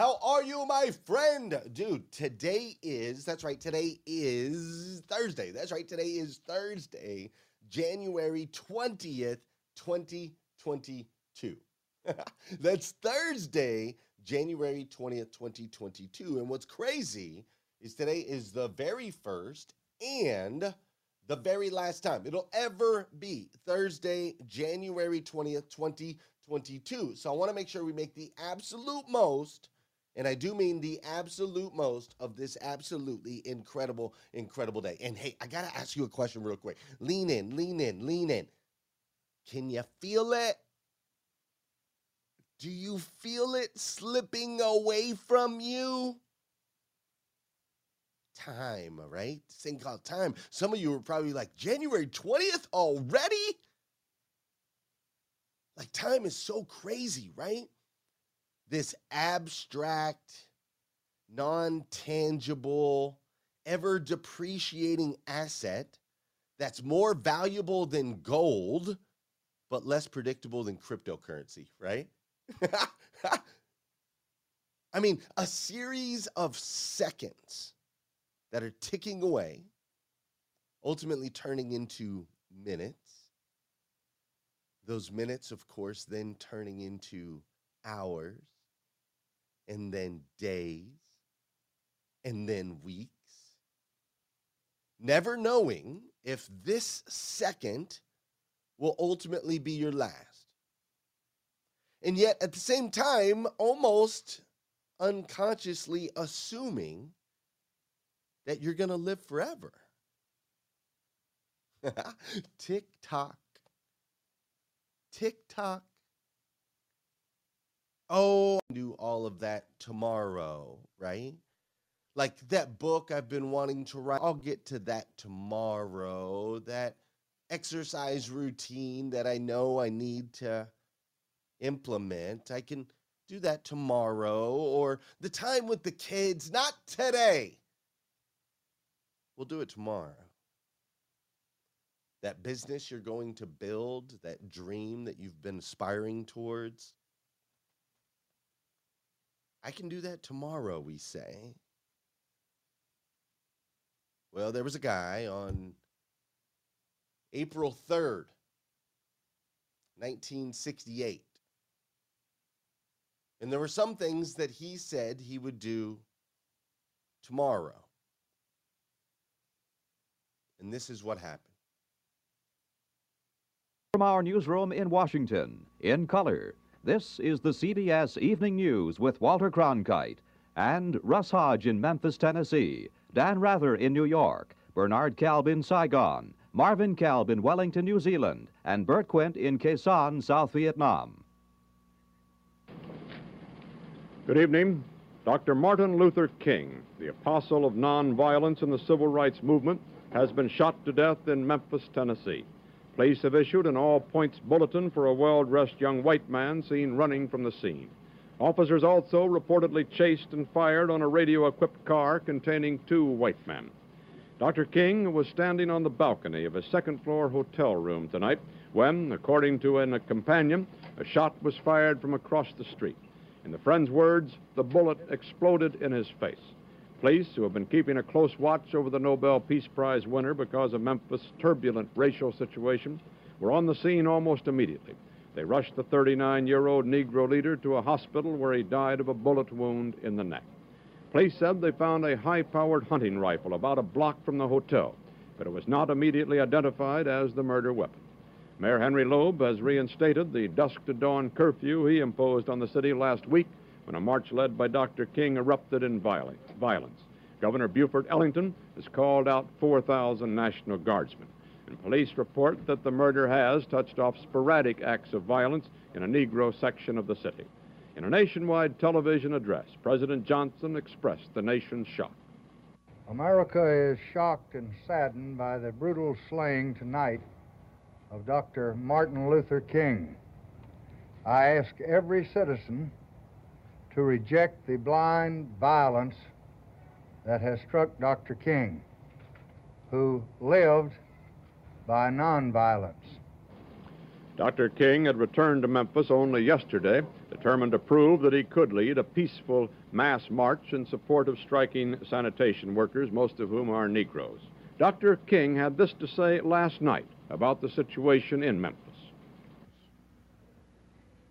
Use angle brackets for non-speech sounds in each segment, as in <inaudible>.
How are you, my friend? Dude, today is, that's right, today is Thursday. That's right, today is Thursday, January 20th, 2022. <laughs> That's Thursday, January 20th, 2022. And what's crazy is today is the very first and the very last time it'll ever be Thursday, January 20th, 2022. So I want to make sure we make the absolute most and I do mean the absolute most of this absolutely incredible, incredible day. And hey, I got to ask you a question real quick. Lean in, lean in, lean in. Can you feel it? Do you feel it slipping away from you? Time, right? This thing called time. Some of you are probably like, January 20th already? Like, time is so crazy, right? This abstract, non tangible, ever depreciating asset that's more valuable than gold, but less predictable than cryptocurrency, right? <laughs> I mean, a series of seconds that are ticking away, ultimately turning into minutes. Those minutes, of course, then turning into hours, and then days, and then weeks. Never knowing if this second will ultimately be your last. And yet, at the same time, almost unconsciously assuming that you're going to live forever. <laughs> tick tock. Tick tock. Oh, do all of that tomorrow, right? Like that book I've been wanting to write. I'll get to that tomorrow. That exercise routine that I know I need to implement. I can do that tomorrow or the time with the kids, not today. We'll do it tomorrow. That business you're going to build, that dream that you've been aspiring towards. I can do that tomorrow, we say. Well, there was a guy on April 3rd, 1968 and there were some things that he said he would do tomorrow. And this is what happened. From our newsroom in Washington, in color, this is the CBS Evening News with Walter Cronkite and Russ Hodge in Memphis, Tennessee, Dan Rather in New York, Bernard Kalb in Saigon, Marvin Kalb in Wellington, New Zealand, and Bert Quint in Sanh, South Vietnam. Good evening. Dr. Martin Luther King, the apostle of nonviolence in the civil rights movement, has been shot to death in Memphis, Tennessee. Police have issued an all points bulletin for a well dressed young white man seen running from the scene. Officers also reportedly chased and fired on a radio equipped car containing two white men. Dr. King was standing on the balcony of a second floor hotel room tonight when, according to a companion, a shot was fired from across the street. In the friend's words, the bullet exploded in his face. Police, who have been keeping a close watch over the Nobel Peace Prize winner because of Memphis' turbulent racial situation, were on the scene almost immediately. They rushed the 39 year old Negro leader to a hospital where he died of a bullet wound in the neck. Police said they found a high powered hunting rifle about a block from the hotel, but it was not immediately identified as the murder weapon. Mayor Henry Loeb has reinstated the dusk to dawn curfew he imposed on the city last week when a march led by Dr. King erupted in violence. Governor Buford Ellington has called out 4,000 National Guardsmen. And police report that the murder has touched off sporadic acts of violence in a Negro section of the city. In a nationwide television address, President Johnson expressed the nation's shock. America is shocked and saddened by the brutal slaying tonight of Dr. Martin Luther King. I ask every citizen to reject the blind violence that has struck Dr. King, who lived by nonviolence. Dr. King had returned to Memphis only yesterday, determined to prove that he could lead a peaceful mass march in support of striking sanitation workers, most of whom are Negroes. Dr. King had this to say last night about the situation in Memphis.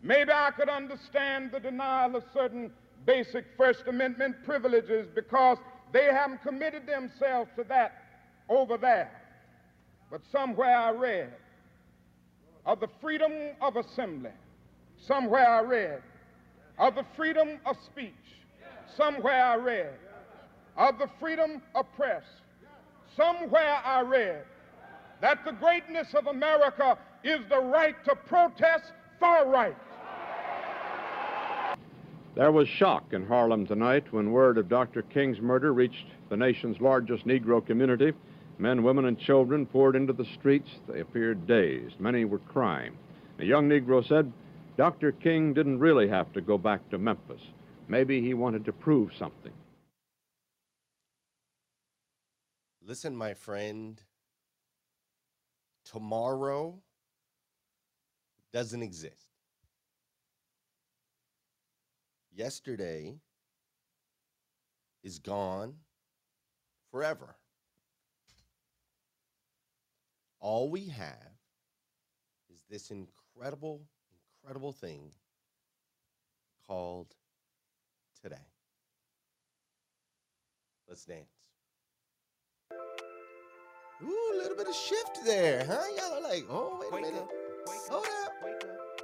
Maybe I could understand the denial of certain basic First Amendment privileges because they haven't committed themselves to that over there. But somewhere I read of the freedom of assembly. Somewhere I read of the freedom of speech. Somewhere I read of the freedom of press. Somewhere I read that the greatness of America is the right to protest for right. There was shock in Harlem tonight when word of Dr. King's murder reached the nation's largest Negro community. Men, women, and children poured into the streets. They appeared dazed. Many were crying. A young Negro said, Dr. King didn't really have to go back to Memphis. Maybe he wanted to prove something. Listen, my friend, tomorrow doesn't exist. Yesterday is gone forever. All we have is this incredible, incredible thing called today. Let's dance. Ooh, a little bit of shift there, huh? Y'all are like, oh, wait a minute. Hold up.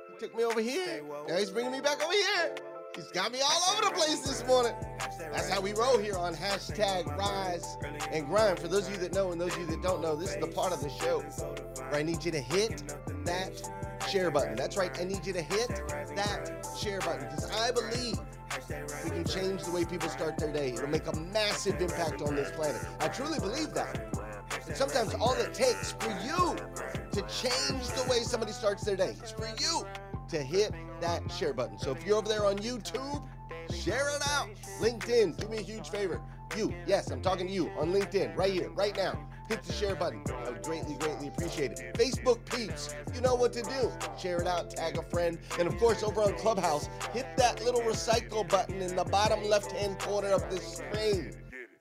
He took me over here. Now he's bringing me back over here. He's got me all over the place this morning. That's how we roll here on hashtag Rise and Grind. For those of you that know and those of you that don't know, this is the part of the show where I need you to hit that share button. That's right. I need you to hit that share button because I believe we can change the way people start their day. It'll make a massive impact on this planet. I truly believe that. And sometimes all it takes for you to change the way somebody starts their day is for you to hit that share button. So if you're over there on YouTube, share it out. LinkedIn, do me a huge favor. You, yes, I'm talking to you on LinkedIn right here, right now. Hit the share button. I would greatly, greatly appreciate it. Facebook peeps, you know what to do. Share it out, tag a friend. And of course, over on Clubhouse, hit that little recycle button in the bottom left hand corner of the screen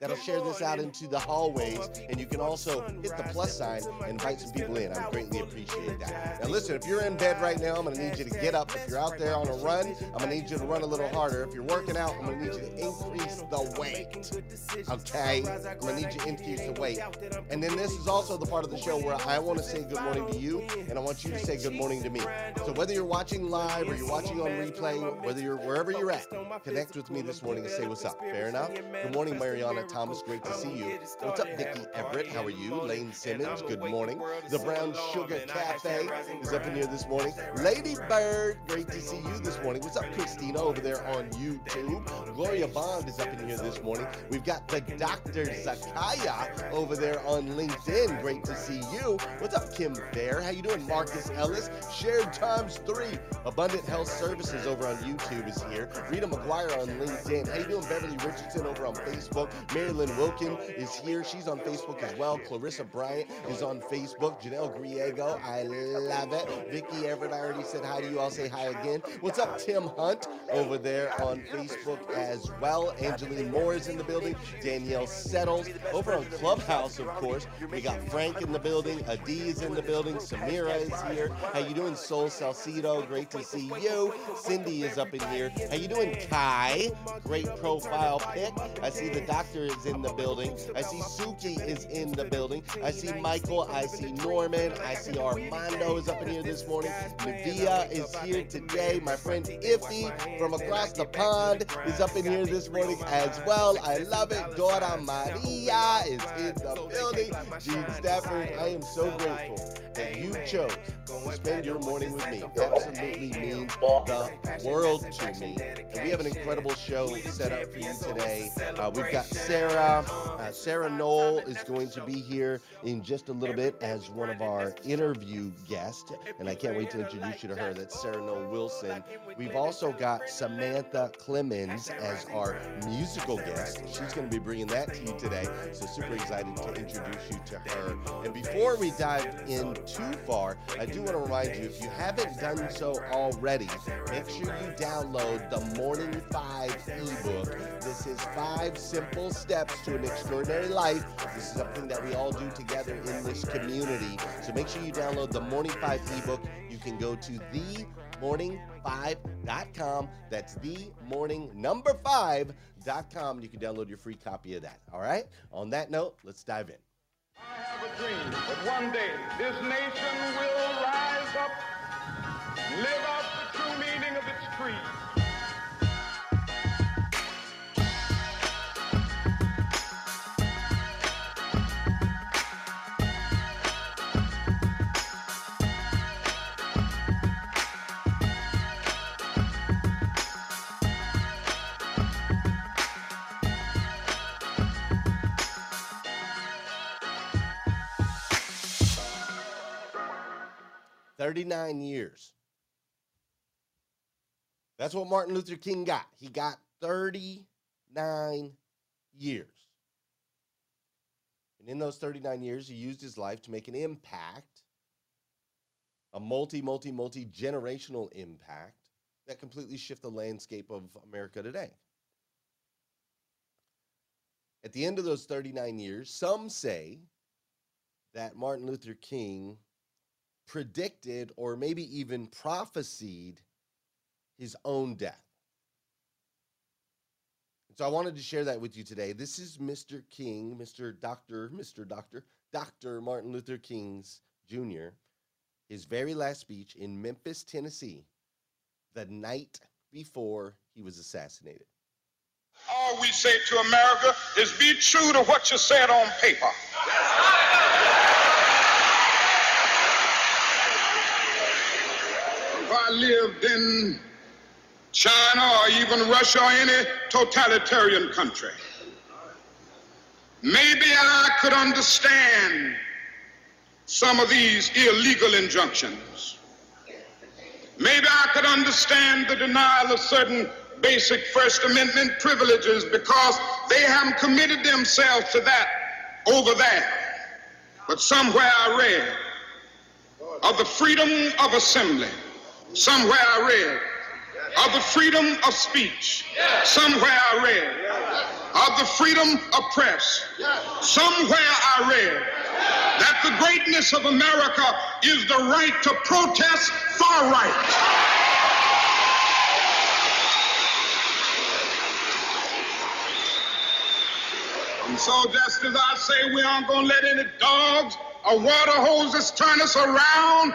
that'll share this out into the hallways. And you can also hit the plus sign and invite some people in. I greatly appreciate that. Now, listen, if you're in bed right now, I'm going to need you to get up. If you're out there on a run, I'm going to need you to run a little harder. If you're working out, I'm going to need you to increase the weight. Okay? I'm going to need you to increase the weight. And then this is also the part of the show where I want to say good morning to you, and I want you to say good morning to me. So whether you're watching live or you're watching on replay, whether you're wherever you're at, connect with me this morning and say what's up. Fair enough? Good morning, Mariana Thomas. Great to see you. What's up, Vicki Everett? How are you? Lane Simmons. Good morning. The Brown Sugar Cafe is up in here this morning. Lady Bird. Great to see you this morning. What's up, Christina, over there on YouTube? Gloria Bond is up in here this morning. We've got the Dr. Zakaya over there on LinkedIn. Great to see you. What's up, Kim Fair? How you doing, Marcus Ellis? Shared times three. Abundant Health Services over on YouTube is here. Rita McGuire on LinkedIn. How you doing, Beverly Richardson over on Facebook? Marilyn Wilkin is here. She's on Facebook as well. Clarissa Bryant is on Facebook. Janelle Griego, I love it. Vicky Everett, I already said hi to you. I'll say hi again. What's up, Tim Hunt over there on Facebook as well. Angeline Moore is in the building. Danielle Settles over on Clubhouse, of course. We got Frank in the building. Adi is in the building. Samira is here. How you doing, Soul Salcido? Great to see you. Cindy is up in here. How you doing, Kai? Great profile pic. I see the doctor is in the building. I see Suki is in the building. I see Michael. I see Norman. I see Armando is up in here this morning. Navia is here today. My friend Iffy from across the pond is up in here this morning as well. I love it. Dora Maria is in the building. Gene Stafford, I am so grateful that you chose to spend your morning with me. Absolutely means the world to me. And we have an incredible show set up for you today. Uh, we've got Sarah. Uh, Sarah Noll is going to be here in just a little bit as one of our interview guests. And I can't wait to introduce you to her. That's Sarah Noll Wilson. We've also got Samantha Clemens as our musical guest. She's going to be bringing that to you today. So super excited to introduce you to her. And before we dive in too far, I do want to remind you if you haven't done so already, make sure you download the Morning 5 ebook. This is five simple steps to an extraordinary life. This is something that we all do together in this community. So make sure you download the Morning 5 ebook. You can go to themorning5.com. That's the morning number 5.com. You can download your free copy of that. All right? On that note, let's dive in. I have a dream that one day this nation will rise up, live out the true meaning of its creed. Thirty-nine years. That's what Martin Luther King got. He got 39 years. And in those 39 years, he used his life to make an impact a multi, multi, multi generational impact that completely shift the landscape of America today. At the end of those 39 years, some say that Martin Luther King predicted or maybe even prophesied his own death. So I wanted to share that with you today. This is Mr. King, Mr. Dr. Mr. Dr. Dr. Martin Luther King's Jr., his very last speech in Memphis, Tennessee, the night before he was assassinated. All we say to America is be true to what you said on paper. If I lived in China or even Russia or any totalitarian country, maybe I could understand some of these illegal injunctions. Maybe I could understand the denial of certain basic First Amendment privileges because they haven't committed themselves to that over there. But somewhere I read of the freedom of assembly. Somewhere I read of the freedom of speech. Somewhere I read of the freedom of press. Somewhere I read that the greatness of America is the right to protest far right. And so, just as I say, we aren't to let any dogs or water hoses turn us around,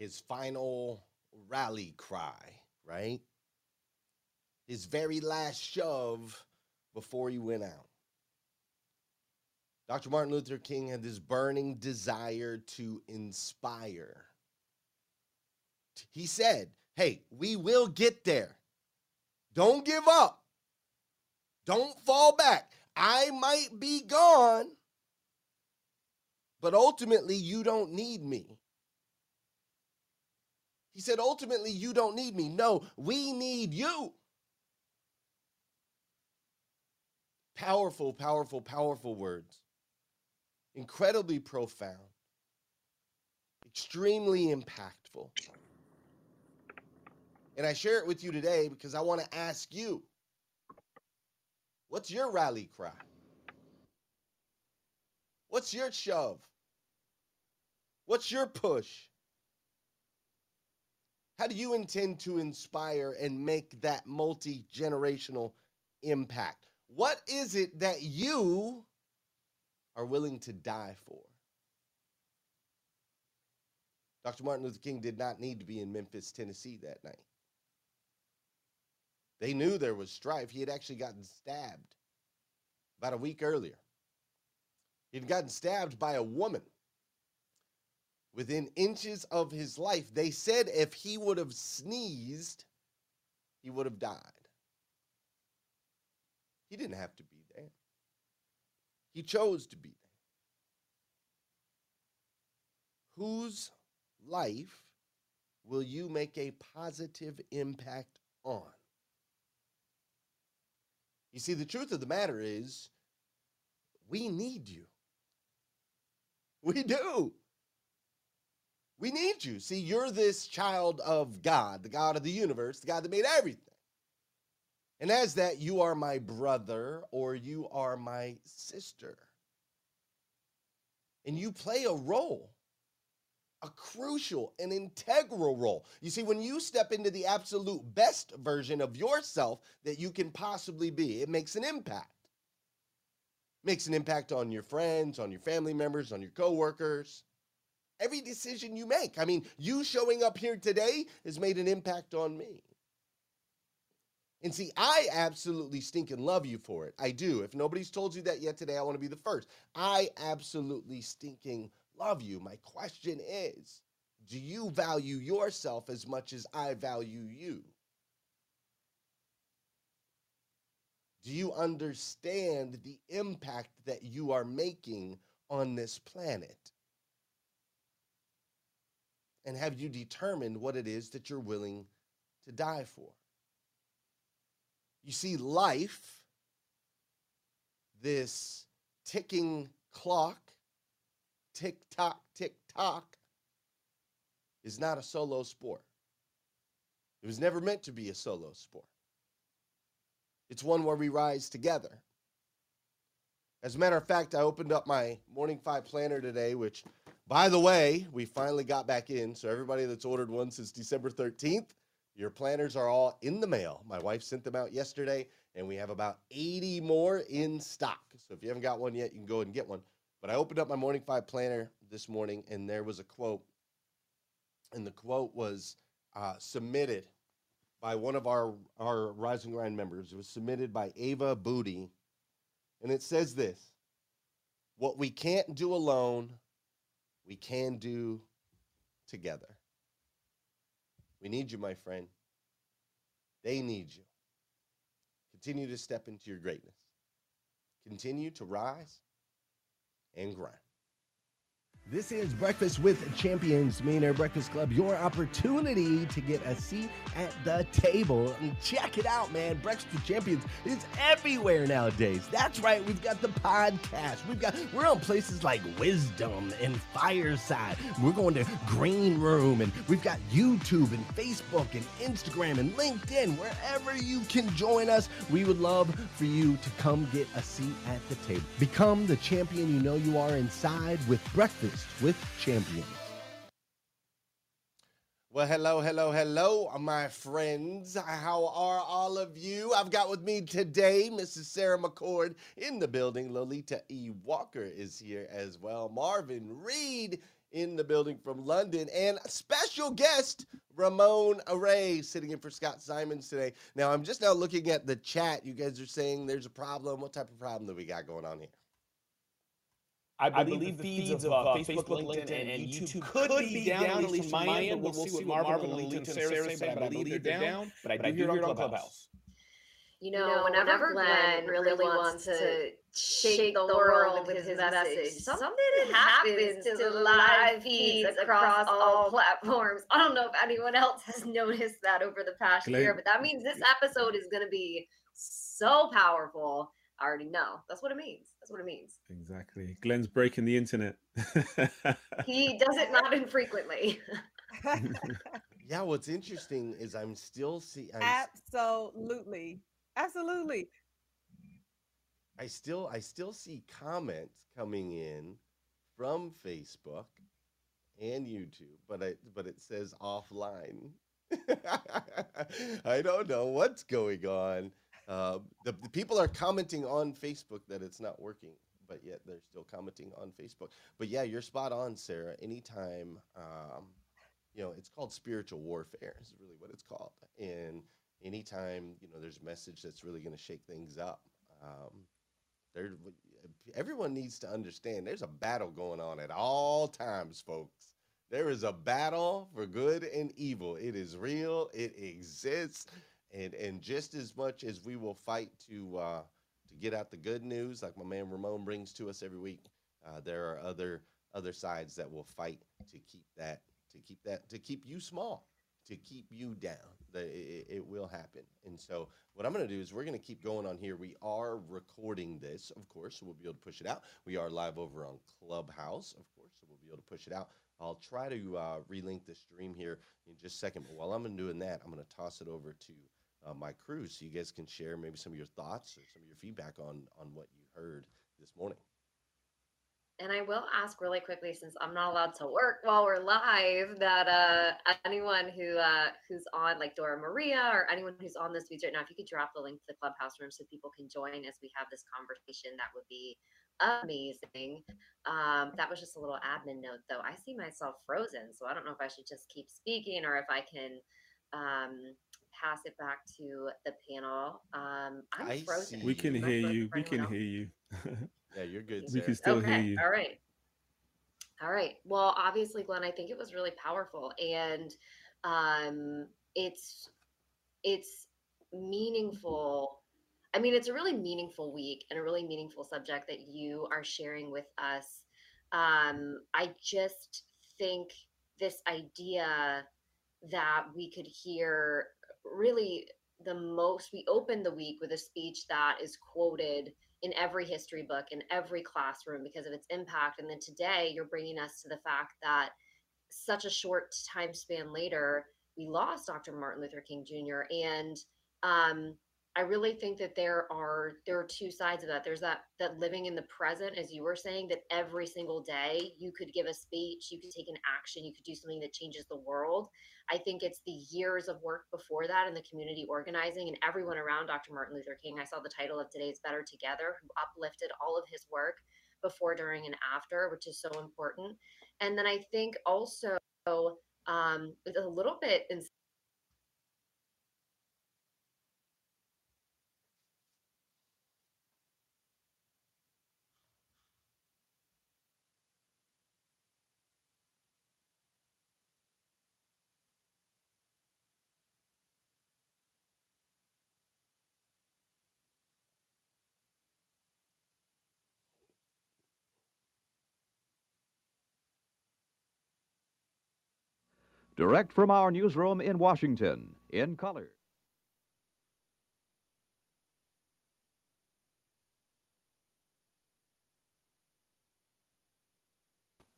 His final rally cry, right? His very last shove before he went out. Dr. Martin Luther King had this burning desire to inspire. He said, Hey, we will get there. Don't give up. Don't fall back. I might be gone, but ultimately, you don't need me. He said, ultimately, you don't need me. No, we need you. Powerful, powerful, powerful words. Incredibly profound. Extremely impactful. And I share it with you today because I want to ask you what's your rally cry? What's your shove? What's your push? How do you intend to inspire and make that multi generational impact? What is it that you are willing to die for? Dr. Martin Luther King did not need to be in Memphis, Tennessee that night. They knew there was strife. He had actually gotten stabbed about a week earlier. He'd gotten stabbed by a woman within inches of his life. They said if he would have sneezed, he would have died. He didn't have to be there, he chose to be there. Whose life will you make a positive impact on? You see, the truth of the matter is, we need you. We do. We need you. See, you're this child of God, the God of the universe, the God that made everything. And as that, you are my brother or you are my sister. And you play a role, a crucial and integral role. You see, when you step into the absolute best version of yourself that you can possibly be, it makes an impact. Makes an impact on your friends, on your family members, on your coworkers every decision you make. I mean, you showing up here today has made an impact on me. And see, I absolutely stink and love you for it. I do. If nobody's told you that yet today, I want to be the first. I absolutely stinking love you. My question is do you value yourself as much as I value you? Do you understand the impact that you are making on this planet? And have you determined what it is that you're willing to die for? You see, life, this ticking clock, tick tock, tick tock, is not a solo sport. It was never meant to be a solo sport. It's one where we rise together. As a matter of fact, I opened up my Morning Five planner today, which, by the way, we finally got back in. So, everybody that's ordered one since December 13th, your planners are all in the mail. My wife sent them out yesterday, and we have about 80 more in stock. So, if you haven't got one yet, you can go and get one. But I opened up my Morning Five planner this morning, and there was a quote. And the quote was uh, submitted by one of our, our Rise and Grind members. It was submitted by Ava Booty and it says this What we can't do alone, we can do together. We need you, my friend. They need you. Continue to step into your greatness. Continue to rise and grind. This is Breakfast with Champions, Millionaire Breakfast Club, your opportunity to get a seat at the table. And check it out, man. Breakfast with Champions is everywhere nowadays. That's right. We've got the podcast. We've got we're on places like Wisdom and Fireside. We're going to Green Room and we've got YouTube and Facebook and Instagram and LinkedIn. Wherever you can join us, we would love for you to come get a seat at the table. Become the champion you know you are inside with breakfast with Champions. Well, hello, hello, hello, my friends. How are all of you? I've got with me today Mrs. Sarah McCord in the building. Lolita E. Walker is here as well. Marvin Reed in the building from London. And special guest, Ramon Ray, sitting in for Scott Simons today. Now, I'm just now looking at the chat. You guys are saying there's a problem. What type of problem that we got going on here? I believe, I believe the feeds of uh, Facebook, LinkedIn, and, and YouTube could be down, at least from my end. But we'll see what Marvin, Marvin and Sarah say, but I believe they're down. But I do hear it on Clubhouse. You know, whenever Glenn really wants to shake the world with his message, something happens to the live feeds across all platforms. I don't know if anyone else has <laughs> noticed that over the past year, but that means this episode is going to be so powerful I already know. That's what it means. That's what it means. Exactly. Glenn's breaking the internet. he <laughs> does it not infrequently. <laughs> yeah, what's interesting is I'm still see I'm absolutely, absolutely. I still I still see comments coming in from Facebook and YouTube, but I but it says offline. <laughs> I don't know what's going on. Uh, the, the people are commenting on Facebook that it's not working, but yet they're still commenting on Facebook. But yeah, you're spot on, Sarah. Anytime, um, you know, it's called spiritual warfare. Is really what it's called. And anytime you know there's a message that's really going to shake things up, um, there, everyone needs to understand there's a battle going on at all times, folks. There is a battle for good and evil. It is real. It exists and and just as much as we will fight to uh, to get out the good news, like my man Ramon brings to us every week, uh, there are other other sides that will fight to keep that to keep that to keep you small. to keep you down. That it, it will happen. And so, what I'm going to do is we're going to keep going on here. We are recording this, of course, so we'll be able to push it out. We are live over on Clubhouse, of course, so we'll be able to push it out. I'll try to uh, relink the stream here in just a second. But while I'm doing that, I'm going to toss it over to uh, my crew so you guys can share maybe some of your thoughts or some of your feedback on on what you heard this morning. And I will ask really quickly, since I'm not allowed to work while we're live, that uh, anyone who uh, who's on, like Dora Maria, or anyone who's on this feed right now, if you could drop the link to the clubhouse room so people can join as we have this conversation, that would be amazing. Um, that was just a little admin note, though. I see myself frozen, so I don't know if I should just keep speaking or if I can um, pass it back to the panel. Um, I'm I frozen. see We can Am hear you. We can anyone hear you. <laughs> Yeah, you're good. we Sarah. can still okay. hear you. All right. All right. Well, obviously, Glenn, I think it was really powerful, and um, it's it's meaningful. I mean, it's a really meaningful week and a really meaningful subject that you are sharing with us. Um, I just think this idea that we could hear really the most. We opened the week with a speech that is quoted in every history book, in every classroom because of its impact. And then today you're bringing us to the fact that such a short time span later, we lost Dr. Martin Luther King Jr. And um, I really think that there are there are two sides of that. There's that that living in the present, as you were saying, that every single day you could give a speech, you could take an action, you could do something that changes the world. I think it's the years of work before that in the community organizing and everyone around Dr. Martin Luther King. I saw the title of today's Better Together, who uplifted all of his work before, during, and after, which is so important. And then I think also um, a little bit in Direct from our newsroom in Washington, in color.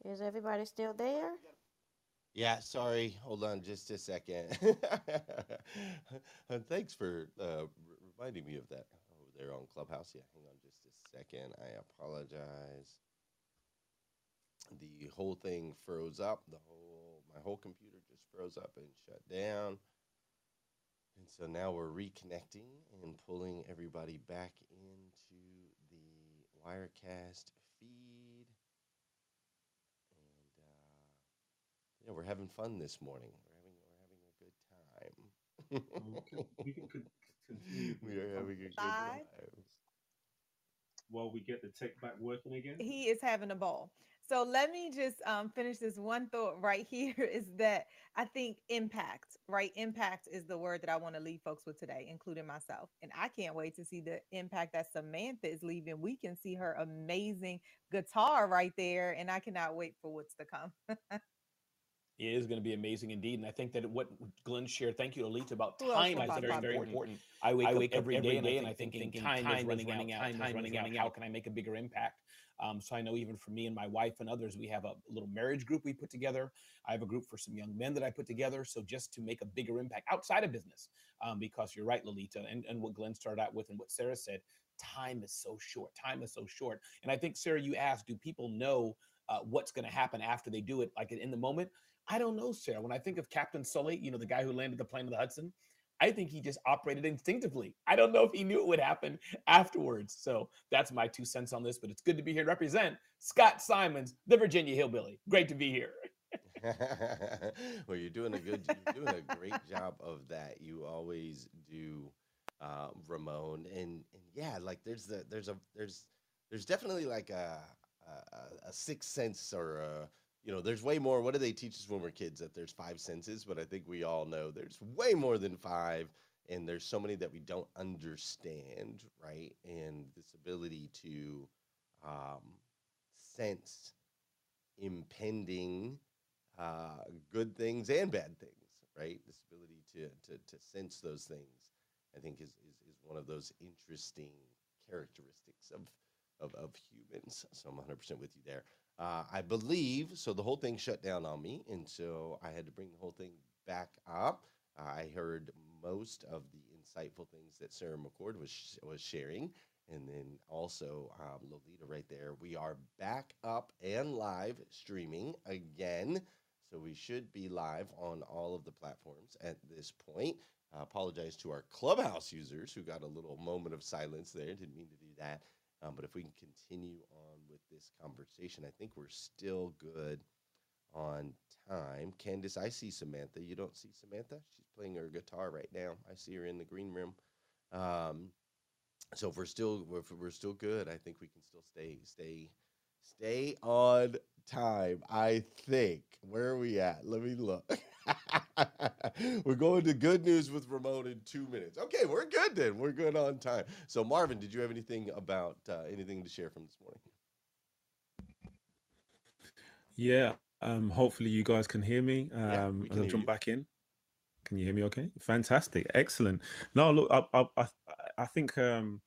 Is everybody still there? Yeah, sorry. Hold on just a second. And <laughs> Thanks for uh, r- reminding me of that over there on Clubhouse. Yeah, hang on just a second. I apologize. The whole thing froze up. The whole my whole computer just froze up and shut down. And so now we're reconnecting and pulling everybody back into the Wirecast feed. And uh, yeah, we're having fun this morning. We're having we're having a good time. we can con- continue <laughs> we are having a good Bye. time. while we get the tech back working again. He is having a ball. So let me just um, finish this one thought right <laughs> here is that I think impact, right? Impact is the word that I want to leave folks with today, including myself. And I can't wait to see the impact that Samantha is leaving. We can see her amazing guitar right there. And I cannot wait for what's to come. <laughs> It is going to be amazing indeed. And I think that what Glenn shared, thank you, Elite, about Who else time will is pop very, up? very important. I wake, up, every day and I think, thinking, time, is running out, time is running out. How can I make a bigger impact? Um, so I know even for me and my wife and others, we have a little marriage group we put together. I have a group for some young men that I put together. So just to make a bigger impact outside of business, um, because you're right, Lolita, and, and what Glenn started out with and what Sarah said, time is so short. Time is so short. And I think, Sarah, you asked, do people know uh, what's going to happen after they do it, like in the moment? I don't know, Sarah. When I think of Captain Sully, you know, the guy who landed the plane on the Hudson, I think he just operated instinctively. I don't know if he knew it would happen afterwards. So that's my two cents on this, but it's good to be here to represent Scott Simons, the Virginia Hillbilly. Great to be here. <laughs> well, you're doing a good, you're doing a great job of that. You always do, uh, Ramon, and and yeah, like there's the there's a there's there's definitely like a a, a sixth sense or a, you know there's way more. What do they teach us when we're kids that there's five senses? But I think we all know there's way more than five, and there's so many that we don't understand, right? And this ability to um, sense impending uh, good things and bad things, right? This ability to to to sense those things, I think, is is, is one of those interesting characteristics of of, of humans. So I'm 100 percent with you there. Uh, I believe so. The whole thing shut down on me, and so I had to bring the whole thing back up. I heard most of the insightful things that Sarah McCord was was sharing, and then also um, Lolita right there. We are back up and live streaming again, so we should be live on all of the platforms at this point. I apologize to our clubhouse users who got a little moment of silence there. Didn't mean to do that. Um, but if we can continue on this conversation, I think we're still good on time. Candace, I see Samantha. You don't see Samantha? She's playing her guitar right now. I see her in the green room. Um, so if we're still if we're still good, I think we can still stay stay stay on time. I think. Where are we at? Let me look. <laughs> we're going to good news with Ramon in two minutes. Okay, we're good then. We're good on time. So Marvin, did you have anything about uh, anything to share from this morning? Yeah. Um, hopefully you guys can hear me. Um, can I'll jump you. back in. Can you hear me? Okay. Fantastic. Excellent. No, look, I, I, I, I think um,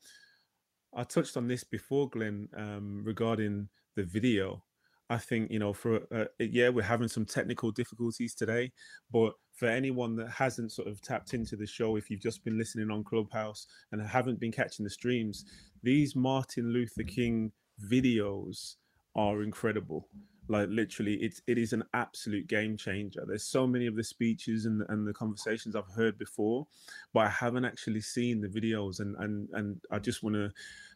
I touched on this before, Glenn, um, regarding the video. I think you know, for uh, yeah, we're having some technical difficulties today, but for anyone that hasn't sort of tapped into the show, if you've just been listening on Clubhouse and haven't been catching the streams, these Martin Luther King videos are incredible. Like literally, it's it is an absolute game changer. There's so many of the speeches and and the conversations I've heard before, but I haven't actually seen the videos, and and and I just want to,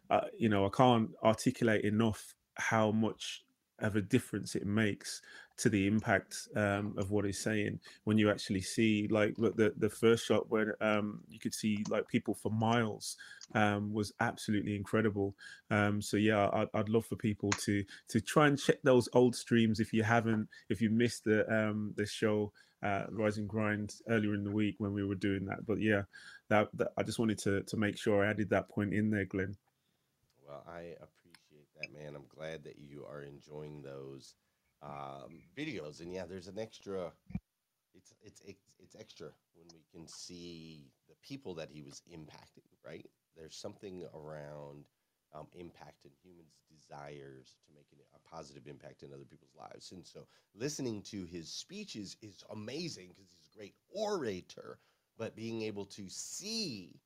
uh, you know, I can't articulate enough how much of a difference it makes to the impact um, of what he's saying when you actually see like look the the first shot where um, you could see like people for miles um, was absolutely incredible. Um, so yeah, I'd, I'd love for people to to try and check those old streams if you haven't if you missed the um, the show uh, Rise and Grind earlier in the week when we were doing that. But yeah, that, that I just wanted to to make sure I added that point in there, Glenn. Well, I appreciate that, man. I'm glad that you are enjoying those um, videos. And yeah, there's an extra. It's it's it's it's extra when we can see the people that he was impacting. Right? There's something around um, impact and humans' desires to make an, a positive impact in other people's lives. And so, listening to his speeches is amazing because he's a great orator. But being able to see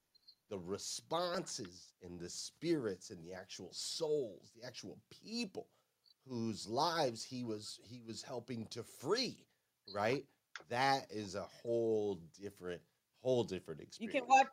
the responses and the spirits and the actual souls, the actual people whose lives he was he was helping to free, right? That is a whole different whole different experience. You can watch.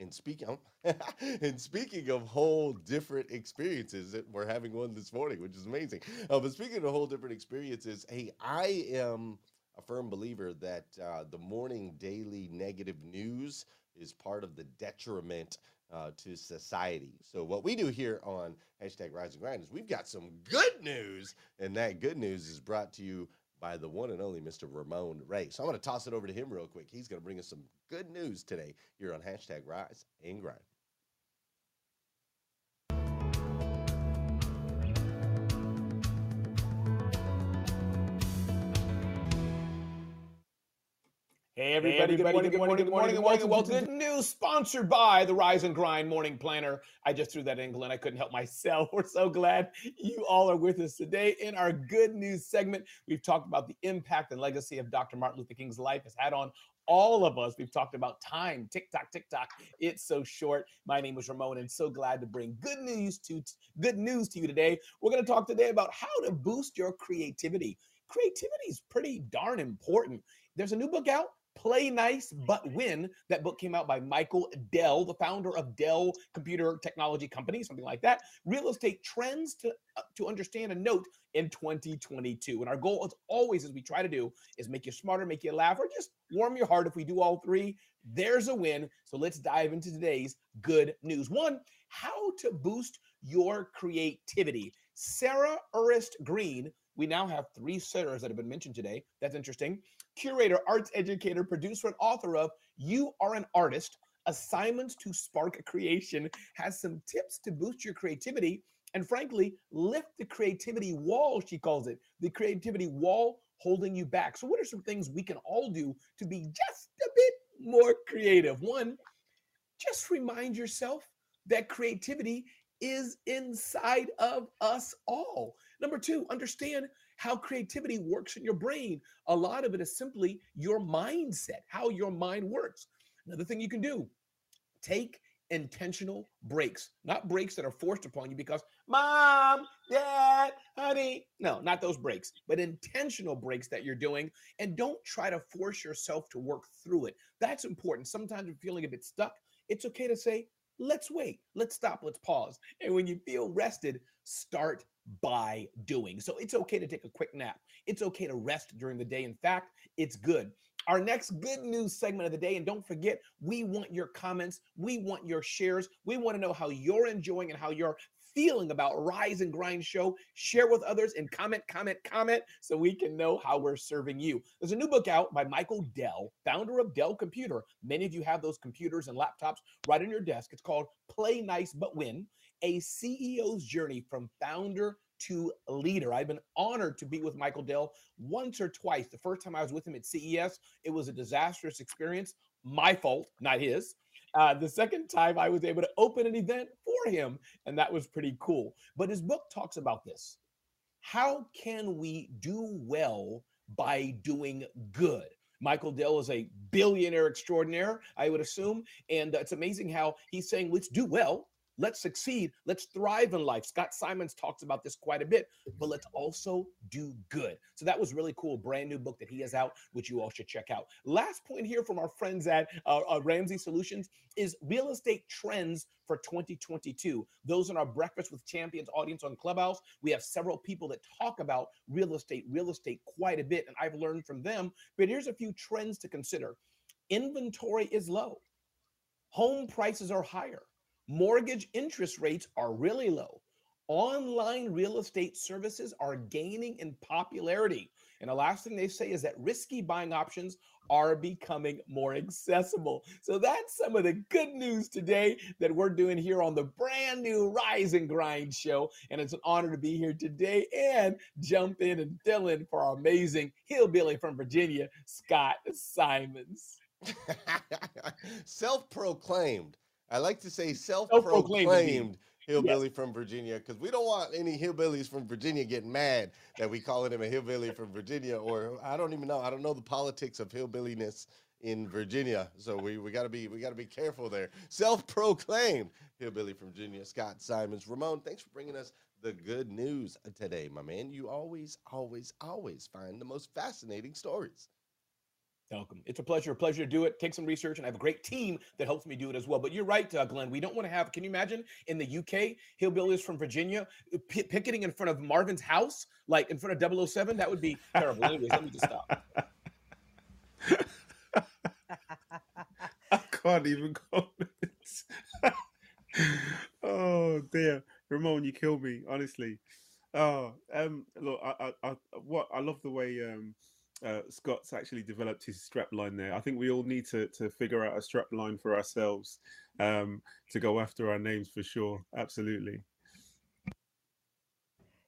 And speaking of, <laughs> and speaking of whole different experiences, that we're having one this morning, which is amazing. Uh, but speaking of whole different experiences, hey, I am a firm believer that uh, the morning daily negative news is part of the detriment uh, to society. So what we do here on hashtag Rise and Grind is we've got some good news, and that good news is brought to you by the one and only Mr. Ramon Ray. So I'm going to toss it over to him real quick. He's going to bring us some good news today here on hashtag Rise and Grind. Hey everybody, good morning, good morning, good morning, good morning, and welcome to the News, sponsored by the Rise and Grind Morning Planner. I just threw that in, Glenn. I couldn't help myself. <laughs> We're so glad you all are with us today in our Good News segment. We've talked about the impact and legacy of Dr. Martin Luther King's life has had on all of us. We've talked about time, TikTok, TikTok. It's so short. My name is Ramon, and so glad to bring good news to good news to you today. We're going to talk today about how to boost your creativity. Creativity is pretty darn important. There's a new book out. Play Nice But Win. That book came out by Michael Dell, the founder of Dell Computer Technology Company, something like that. Real estate trends to uh, to understand and note in 2022. And our goal, as always, as we try to do, is make you smarter, make you laugh, or just warm your heart. If we do all three, there's a win. So let's dive into today's good news. One, how to boost your creativity. Sarah Urist Green. We now have three Sarahs that have been mentioned today. That's interesting curator, arts educator, producer, and author of You Are an Artist Assignments to Spark Creation, has some tips to boost your creativity and, frankly, lift the creativity wall, she calls it. The creativity wall holding you back. So, what are some things we can all do to be just a bit more creative? One, just remind yourself that creativity is inside of us all. Number two, understand how creativity works in your brain. A lot of it is simply your mindset, how your mind works. Another thing you can do take intentional breaks, not breaks that are forced upon you because mom, dad, honey. No, not those breaks, but intentional breaks that you're doing. And don't try to force yourself to work through it. That's important. Sometimes you're feeling a bit stuck. It's okay to say, let's wait, let's stop, let's pause. And when you feel rested, start by doing. So it's okay to take a quick nap. It's okay to rest during the day. In fact, it's good. Our next good news segment of the day, and don't forget, we want your comments, we want your shares, we want to know how you're enjoying and how you're feeling about Rise and Grind Show. Share with others and comment, comment, comment so we can know how we're serving you. There's a new book out by Michael Dell, founder of Dell Computer. Many of you have those computers and laptops right on your desk. It's called Play Nice But Win A CEO's Journey from Founder to leader. I've been honored to be with Michael Dell once or twice. The first time I was with him at CES, it was a disastrous experience. My fault, not his. Uh, the second time I was able to open an event for him, and that was pretty cool. But his book talks about this. How can we do well by doing good? Michael Dell is a billionaire extraordinaire, I would assume. And it's amazing how he's saying, let's do well Let's succeed. Let's thrive in life. Scott Simons talks about this quite a bit, but let's also do good. So that was really cool. Brand new book that he has out, which you all should check out. Last point here from our friends at uh, uh, Ramsey Solutions is real estate trends for 2022. Those in our Breakfast with Champions audience on Clubhouse, we have several people that talk about real estate, real estate quite a bit, and I've learned from them. But here's a few trends to consider inventory is low, home prices are higher Mortgage interest rates are really low. Online real estate services are gaining in popularity. And the last thing they say is that risky buying options are becoming more accessible. So that's some of the good news today that we're doing here on the brand new Rise and Grind show. And it's an honor to be here today and jump in and fill in for our amazing hillbilly from Virginia, Scott Simons. <laughs> Self proclaimed I like to say self-proclaimed hillbilly from Virginia because we don't want any hillbillies from Virginia getting mad that we calling him a hillbilly from Virginia or I don't even know. I don't know the politics of hillbilliness in Virginia. So we, we gotta be we gotta be careful there. Self-proclaimed hillbilly from Virginia, Scott Simons. Ramon, thanks for bringing us the good news today, my man. You always, always, always find the most fascinating stories. Welcome. It's a pleasure, a pleasure to do it. Take some research, and I have a great team that helps me do it as well. But you're right, uh, Glenn. We don't want to have. Can you imagine in the UK, hillbillies from Virginia uh, p- picketing in front of Marvin's house, like in front of 007? That would be terrible. Anyways, let me just stop. <laughs> I can't even comment. <laughs> oh dear, Ramon, you killed me. Honestly. Oh, um, look, I, I, I, what I love the way um uh, Scott's actually developed his strap line there. I think we all need to to figure out a strap line for ourselves um, to go after our names for sure. Absolutely.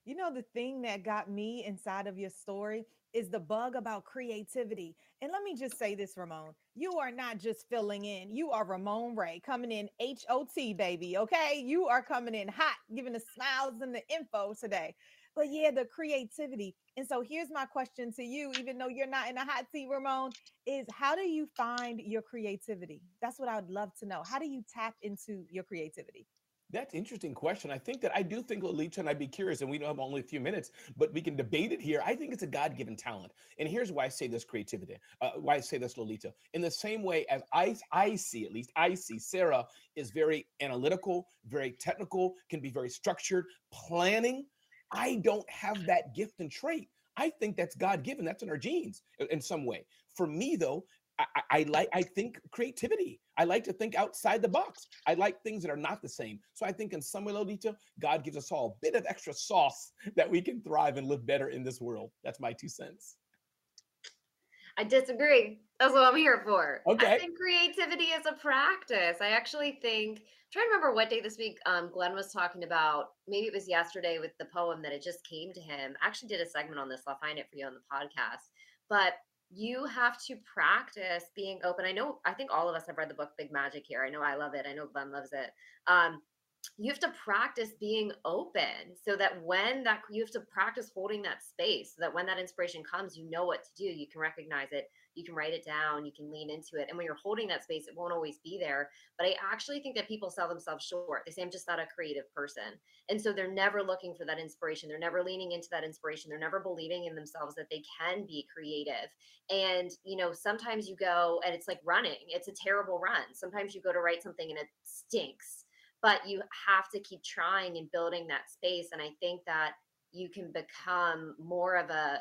You know, the thing that got me inside of your story is the bug about creativity. And let me just say this, Ramon. You are not just filling in. You are Ramon Ray coming in H O T, baby. Okay. You are coming in hot, giving the smiles and the info today. But yeah, the creativity. And so here's my question to you, even though you're not in a hot seat, Ramon, is how do you find your creativity? That's what I would love to know. How do you tap into your creativity? That's interesting question. I think that I do think Lolita, and I'd be curious, and we don't have only a few minutes, but we can debate it here. I think it's a God-given talent, and here's why I say this creativity. Uh, why I say this, Lolita. In the same way as I, I see, at least I see, Sarah is very analytical, very technical, can be very structured, planning I don't have that gift and trait. I think that's God given. That's in our genes in some way. For me, though, I, I, like I think creativity. I like to think outside the box. I like things that are not the same. So I think in some way, detail, God gives us all a bit of extra sauce <laughs> that we can thrive and live better in this world. That's my two cents. I disagree. That's what I'm here for. Okay. I think creativity is a practice. I actually think I'm trying to remember what day this week um, Glenn was talking about. Maybe it was yesterday with the poem that it just came to him. I actually did a segment on this. I'll find it for you on the podcast. But you have to practice being open. I know, I think all of us have read the book Big Magic here. I know I love it. I know Glenn loves it. Um, you have to practice being open so that when that you have to practice holding that space so that when that inspiration comes you know what to do you can recognize it you can write it down you can lean into it and when you're holding that space it won't always be there but i actually think that people sell themselves short they say i'm just not a creative person and so they're never looking for that inspiration they're never leaning into that inspiration they're never believing in themselves that they can be creative and you know sometimes you go and it's like running it's a terrible run sometimes you go to write something and it stinks but you have to keep trying and building that space and i think that you can become more of a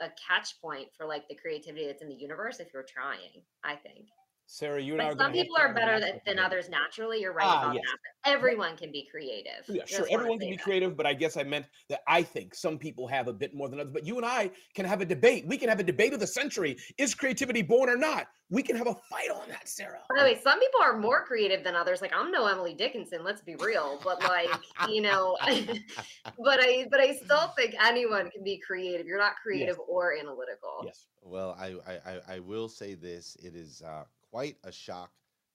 a catch point for like the creativity that's in the universe if you're trying i think Sarah, you and I are but gonna some people are better than, than others naturally you're right Ah, about yes. that but everyone can be creative Yeah, sure. Everyone can be that. creative, but I guess I meant that I think some people have a bit more than others. But you and I can have a debate. We can have a debate of the century. Is creativity born or not? We can have a fight on that, Sarah. By the way, some people are more creative than others. Like I'm no Emily Dickinson, let's be real. But like, you know, <laughs> but I but I still think anyone can be creative. You're not creative or analytical. Yes. Well, I, I, I- I will say this: it is uh, quite a shock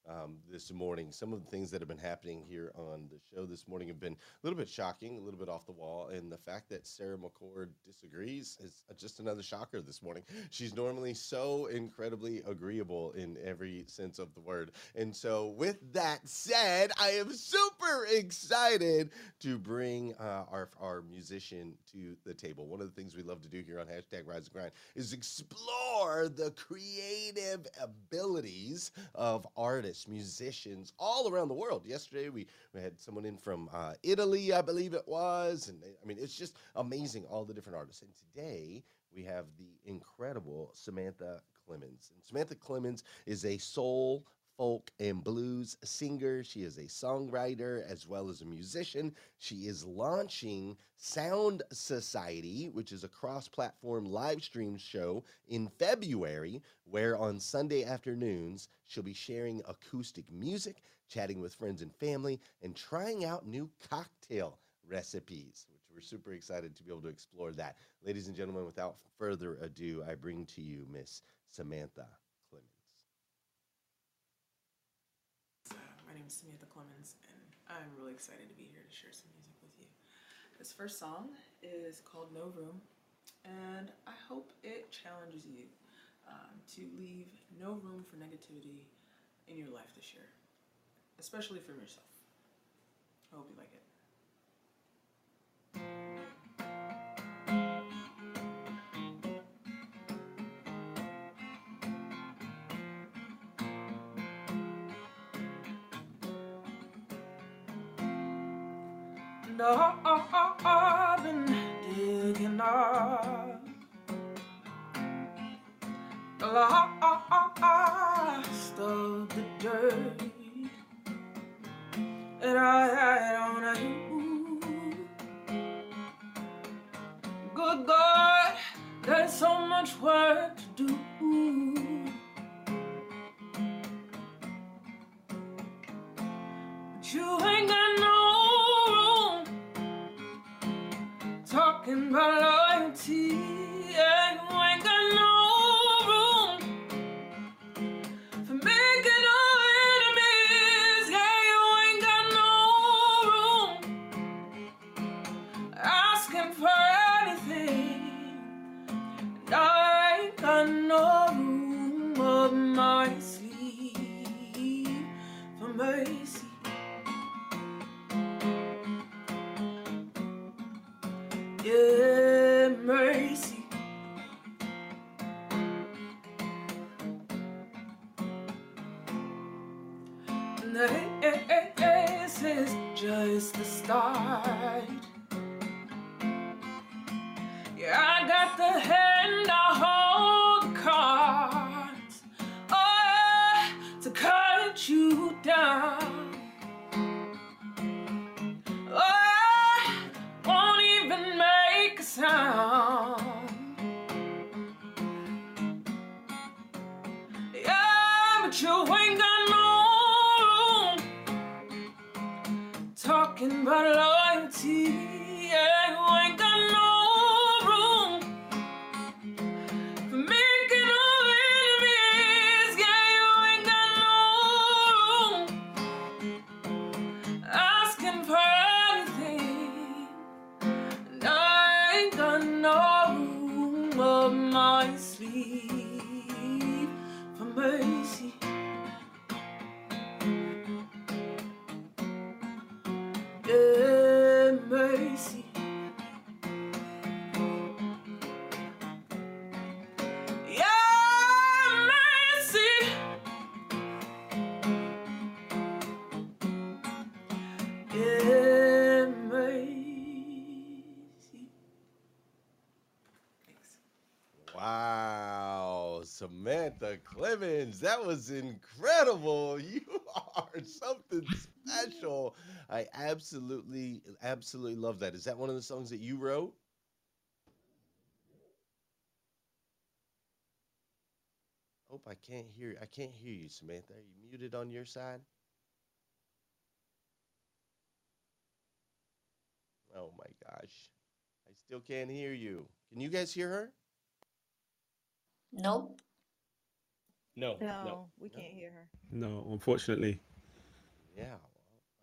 um, this morning. Some of the things that have been happening here on the show this morning have been a little bit shocking, a little bit off the wall, and the fact that Sarah McCord disagrees is just another shocker this morning. She's normally so incredibly agreeable in every sense of the word, and so with that said, I am super excited to bring uh, our our musician to the table. One of the things we love to do here on hashtag Rise and Grind is explore the creative abilities of artists, musicians all around the world. Yesterday we, we had someone in from uh, Italy, I believe it was, and I mean it's just amazing all the different artists. And today we have the incredible Samantha Clemens. And Samantha Clemens is a soul folk and blues singer. She is a songwriter as well as a musician. She is launching Sound Society, which is a cross platform live stream show in February, where on Sunday afternoons she'll be sharing acoustic music, chatting with friends and family, and trying out new cocktail recipes, which we're super excited to be able to explore that. Ladies and gentlemen, without further ado, I bring to you Miss Samantha Clemens. My name is Samantha Clemens, and I'm really excited to be here to share some music with you. This first song is called No Room, and I hope it challenges you um, to leave no room for negativity in your life this year, especially from yourself. I hope you like it. I've been digging up lost of the dirt and I had on you. Good God, there's so much work to do. Yeah, mercy. That was incredible. <laughs> You are something special. I absolutely, absolutely love that. Is that one of the songs that you wrote? Hope I can't hear. You. I can't hear you, Samantha. Are you muted on your side? Oh my gosh, I still can't hear you. Can you guys hear her? Nope. No, No, we can't hear her. No, unfortunately. Yeah, well,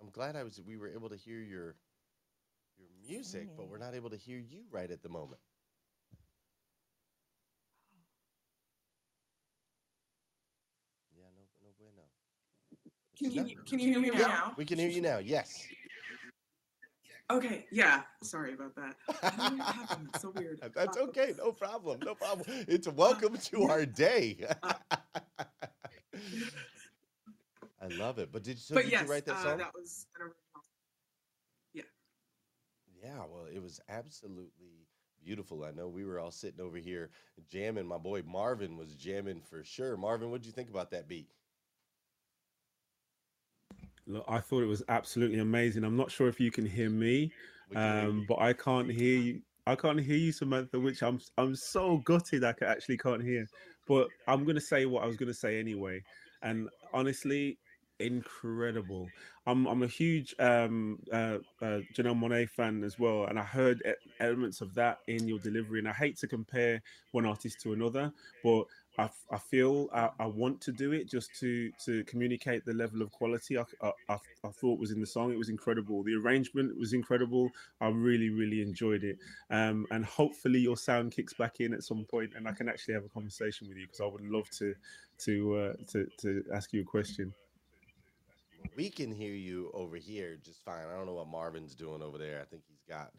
I'm glad I was. We were able to hear your your music, but we're not able to hear you right at the moment. Yeah, no, no bueno. Can you, can you hear me Yeah, now? We can hear you now. Yes. Okay, yeah. Sorry about that. I don't know what happened. It's so weird. <laughs> That's Uh, okay. No problem. No problem. <laughs> It's welcome to our day. <laughs> I love it. But did so but did yes, you write that uh, song? that was an original. Yeah. Yeah, well, it was absolutely beautiful. I know we were all sitting over here jamming. My boy Marvin was jamming for sure. Marvin, what did you think about that beat? Look, I thought it was absolutely amazing. I'm not sure if you can hear me, We can hear um, but I can't hear you. I can't hear you, Samantha, which I'm I'm so gutted I actually can't hear. But I'm gonna say what I was gonna say anyway. And honestly, incredible. I'm I'm a huge um, uh, uh, Janelle Monáe fan as well, and I heard elements of that in your delivery. And I hate to compare one artist to another, but I, I feel I, I want to do it just to to communicate the level of quality I, I, I thought was in the song. It was incredible. The arrangement was incredible. I really really enjoyed it. Um, and hopefully your sound kicks back in at some point, and I can actually have a conversation with you because I would love to to uh, to to ask you a question. We can hear you over here just fine. I don't know what Marvin's doing over there. I think he's got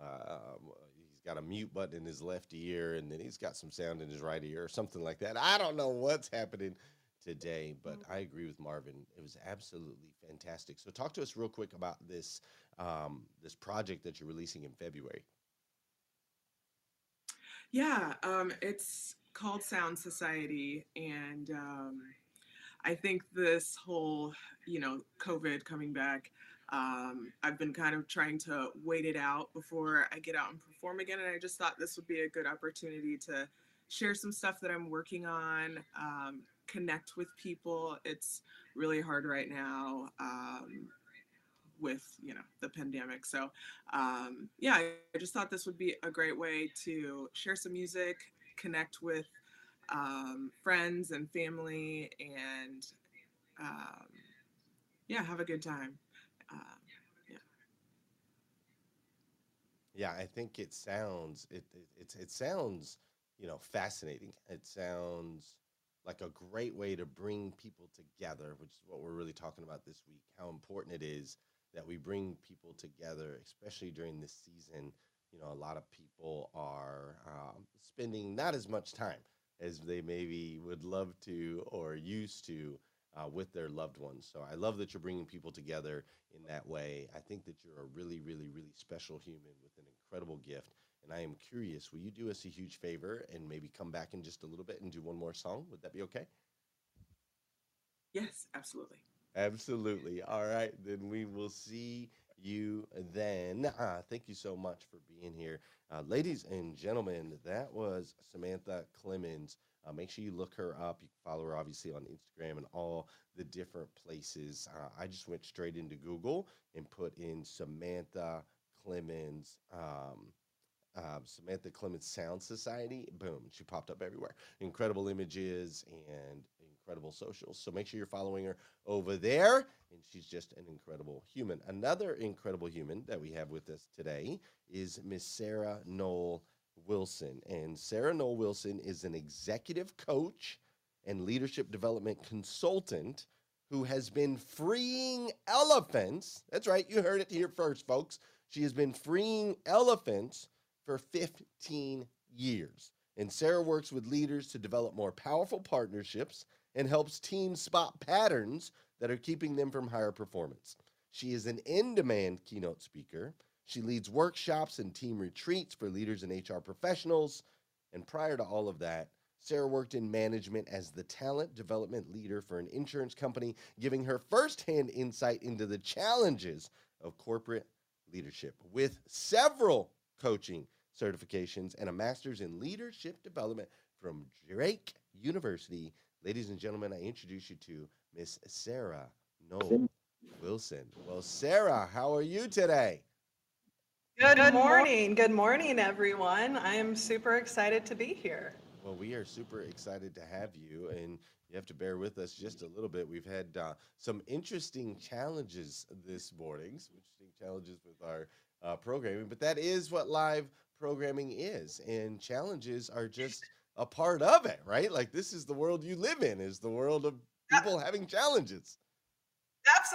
um, he's got a mute button in his left ear, and then he's got some sound in his right ear or something like that. I don't know what's happening today, but I agree with Marvin. It was absolutely fantastic. So, talk to us real quick about this um, this project that you're releasing in February. Yeah, um, it's called Sound Society, and um, I think this whole, you know, COVID coming back, um, I've been kind of trying to wait it out before I get out and perform again, and I just thought this would be a good opportunity to share some stuff that I'm working on, um, connect with people. It's really hard right now. Um, with you know the pandemic so um, yeah i just thought this would be a great way to share some music connect with um, friends and family and um, yeah have a good time um, yeah Yeah, I think it sounds it it it's it sounds, you know, fascinating. It sounds like a great way to bring people together, which is what we're really talking about this week. How important it is that we bring people together, especially during this season. You know, a lot of people are um, spending not as much time as they maybe would love to or used to uh, with their loved ones. So I love that you're bringing people together in that way. I think that you're a really, really, really special human with an incredible gift. And I am curious, will you do us a huge favor and maybe come back in just a little bit and do one more song? Would that be okay? yes absolutely Absolutely. All right, then we will see you then. Uh, thank you so much for being here. Uh, ladies and gentlemen, that was Samantha Clemens Uh, make sure you look her up. You can follow her obviously on Instagram and all the different places. Uh, I just went straight into Google and put in Samantha Clemens. Um, um, Samantha Clemens Sound Society. Boom, she popped up everywhere. Incredible images and incredible socials. So make sure you're following her over there. And she's just an incredible human. Another incredible human that we have with us today is Miss Sarah Noll Wilson. And Sarah Noll Wilson is an executive coach and leadership development consultant who has been freeing elephants. That's right, you heard it here first, folks. She has been freeing elephants for 15 years. And Sarah works with leaders to develop more powerful partnerships and helps teams spot patterns that are keeping them from higher performance. She is an in demand keynote speaker. She leads workshops and team retreats for leaders and HR professionals. And prior to all of that, Sarah worked in management as the talent development leader for an insurance company, giving her firsthand insight into the challenges of corporate leadership with several coaching certifications and a master's in leadership development from Drake University. Ladies and gentlemen, I introduce you to Miss Sarah Noll Wilson. Well, Sarah, how are you today? Good, Good morning. Good morning, everyone. I am super excited to be here. Well, we are super excited to have you, and you have to bear with us just a little bit. We've had uh, some interesting challenges this morning, some interesting challenges with our uh, programming, but that is what live programming is, and challenges are just a part of it, right? Like this is the world you live in, is the world of people having challenges.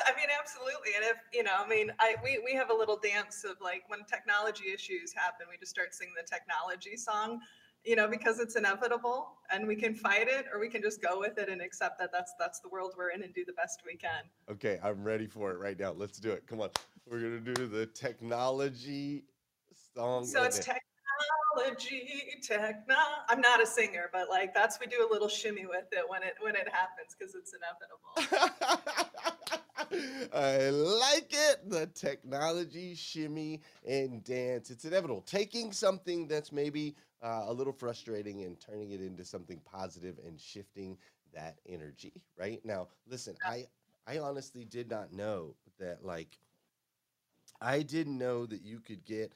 I mean, absolutely. And if you know, I mean, I we we have a little dance of like when technology issues happen, we just start singing the technology song, you know, because it's inevitable, and we can fight it, or we can just go with it and accept that that's that's the world we're in and do the best we can. Okay, I'm ready for it right now. Let's do it. Come on, we're gonna do the technology song. So it's technology, techno. I'm not a singer, but like that's we do a little shimmy with it when it when it happens because it's inevitable. <laughs> <laughs> I like it. The technology, shimmy, and dance. It's inevitable. Taking something that's maybe uh, a little frustrating and turning it into something positive and shifting that energy. Right now, listen. I I honestly did not know that. Like, I didn't know that you could get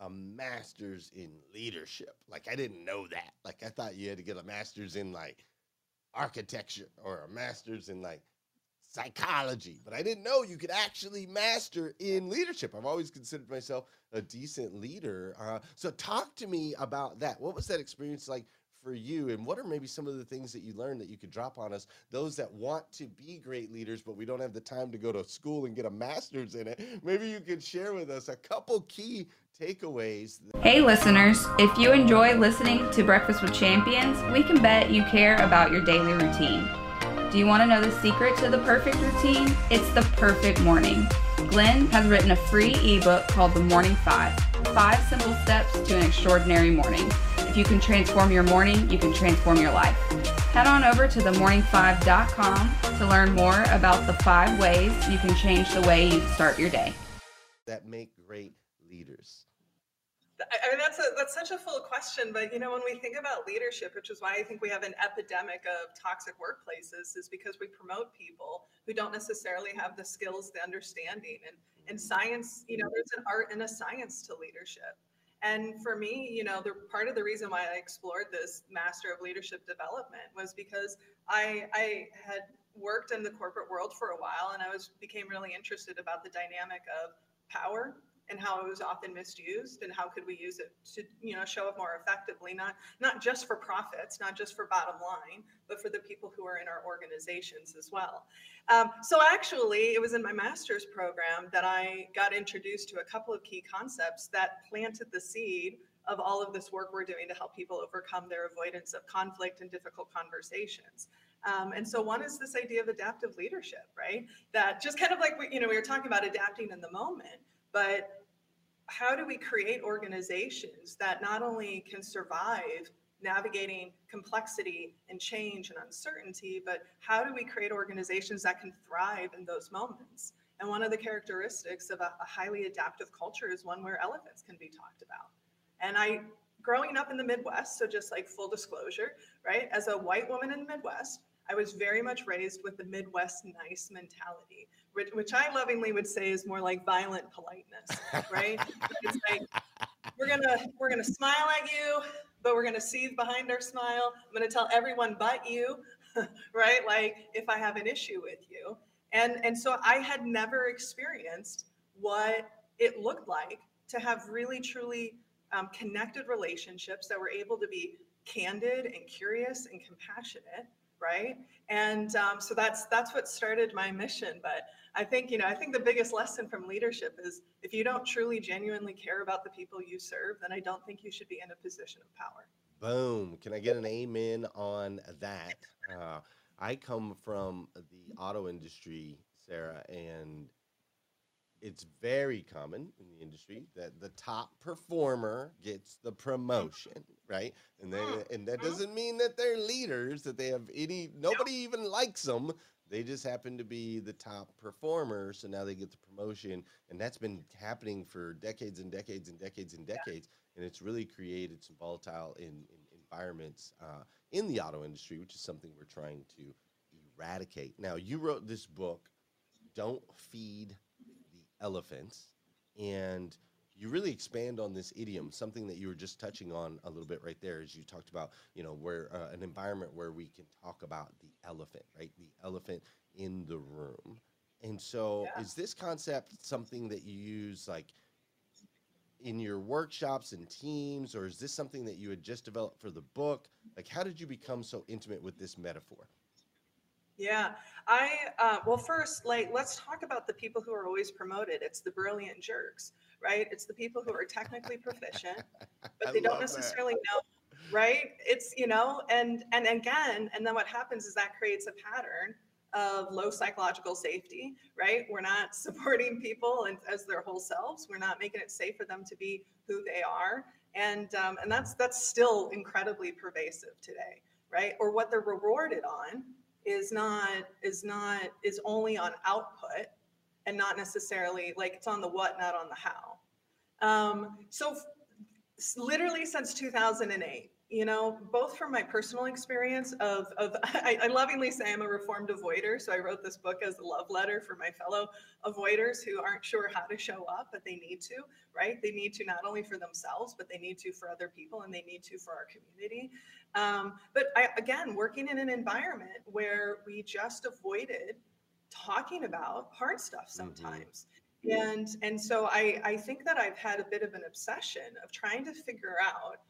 a master's in leadership. Like I didn't know that. Like I thought you had to get a master's in like architecture or a master's in like psychology, but I didn't know you could actually master in leadership. I've always considered myself a decent leader. Uh, so talk to me about that. What was that experience like for you and what are maybe some of the things that you learned that you could drop on us those that want to be great leaders but we don't have the time to go to school and get a master's in it maybe you could share with us a couple key takeaways. Hey, listeners, if you enjoy listening to Breakfast with Champions, we can bet you care about your daily routine. Do you want to know the secret to the perfect routine? It's the perfect morning. Glenn has written a free ebook called The Morning Five Five Simple Steps to an Extraordinary Morning. If you can transform your morning, you can transform your life. Head on over to themorning5.com to learn more about the five ways you can change the way you start your day. That make great leaders. I mean, that's a, that's such a full question, but you know, when we think about leadership, which is why I think we have an epidemic of toxic workplaces, is because we promote people who don't necessarily have the skills, the understanding, and in science, you know, there's an art and a science to leadership. And for me, you know, the part of the reason why I explored this Master of Leadership Development was because I I had worked in the corporate world for a while, and I was became really interested about the dynamic of power and how it was often misused and how could we use it to you know show up more effectively not not just for profits not just for bottom line but for the people who are in our organizations as well um, so actually it was in my master's program that i got introduced to a couple of key concepts that planted the seed of all of this work we're doing to help people overcome their avoidance of conflict and difficult conversations um, and so one is this idea of adaptive leadership, right? That just kind of like we, you know, we were talking about adapting in the moment, but how do we create organizations that not only can survive navigating complexity and change and uncertainty, but how do we create organizations that can thrive in those moments? And one of the characteristics of a, a highly adaptive culture is one where elephants can be talked about. And I growing up in the Midwest, so just like full disclosure, right? As a white woman in the Midwest, I was very much raised with the Midwest nice mentality, which, which I lovingly would say is more like violent politeness, right? <laughs> it's like we're gonna we're gonna smile at you, but we're gonna seethe behind our smile. I'm gonna tell everyone but you, <laughs> right? Like if I have an issue with you, and and so I had never experienced what it looked like to have really truly um, connected relationships that were able to be candid and curious and compassionate right and um, so that's that's what started my mission but i think you know i think the biggest lesson from leadership is if you don't truly genuinely care about the people you serve then i don't think you should be in a position of power Boom. Can I get an amen on that? Uh, I come from the auto industry, Sarah, and it's very common in the industry that the top performer gets the promotion, right? And they and that doesn't mean that they're leaders, that they have any nobody even likes them. They just happen to be the top performer, so now they get the promotion, and that's been happening for decades and decades and decades and decades, and it's really created some volatile in, in environments uh, in the auto industry, which is something we're trying to eradicate. Now, you wrote this book, "Don't Feed Elephants," and you really expand on this idiom, something that you were just touching on a little bit right there, as you talked about, you know, where uh, an environment where we can talk about the elephant, right? The elephant in the room. And so, is this concept something that you use like in your workshops and teams, or is this something that you had just developed for the book? Like, how did you become so intimate with this metaphor? Yeah, I uh, well first like let's talk about the people who are always promoted. It's the brilliant jerks, right? It's the people who are technically proficient, <laughs> but they don't love that. necessarily know, right? It's you know, and and again, and then what happens is that creates a pattern of low psychological safety, right? We're not <laughs> supporting people and as their whole selves. We're not making it safe for them to be who they are, and um, and that's that's still incredibly pervasive today, right? Or what they're rewarded on is not is not is only on output and not necessarily like it's on the what not on the how. Um, so f- literally since 2008 you know both from my personal experience of, of <laughs> I, I lovingly say i'm a reformed avoider so i wrote this book as a love letter for my fellow avoiders who aren't sure how to show up but they need to right? They need to not only for themselves but they need to for other people and they need to for our community. Um, but I, again working in an environment where we just avoided talking about hard stuff sometimes. And and so I, I think that i've had a bit of an obsession of trying to figure out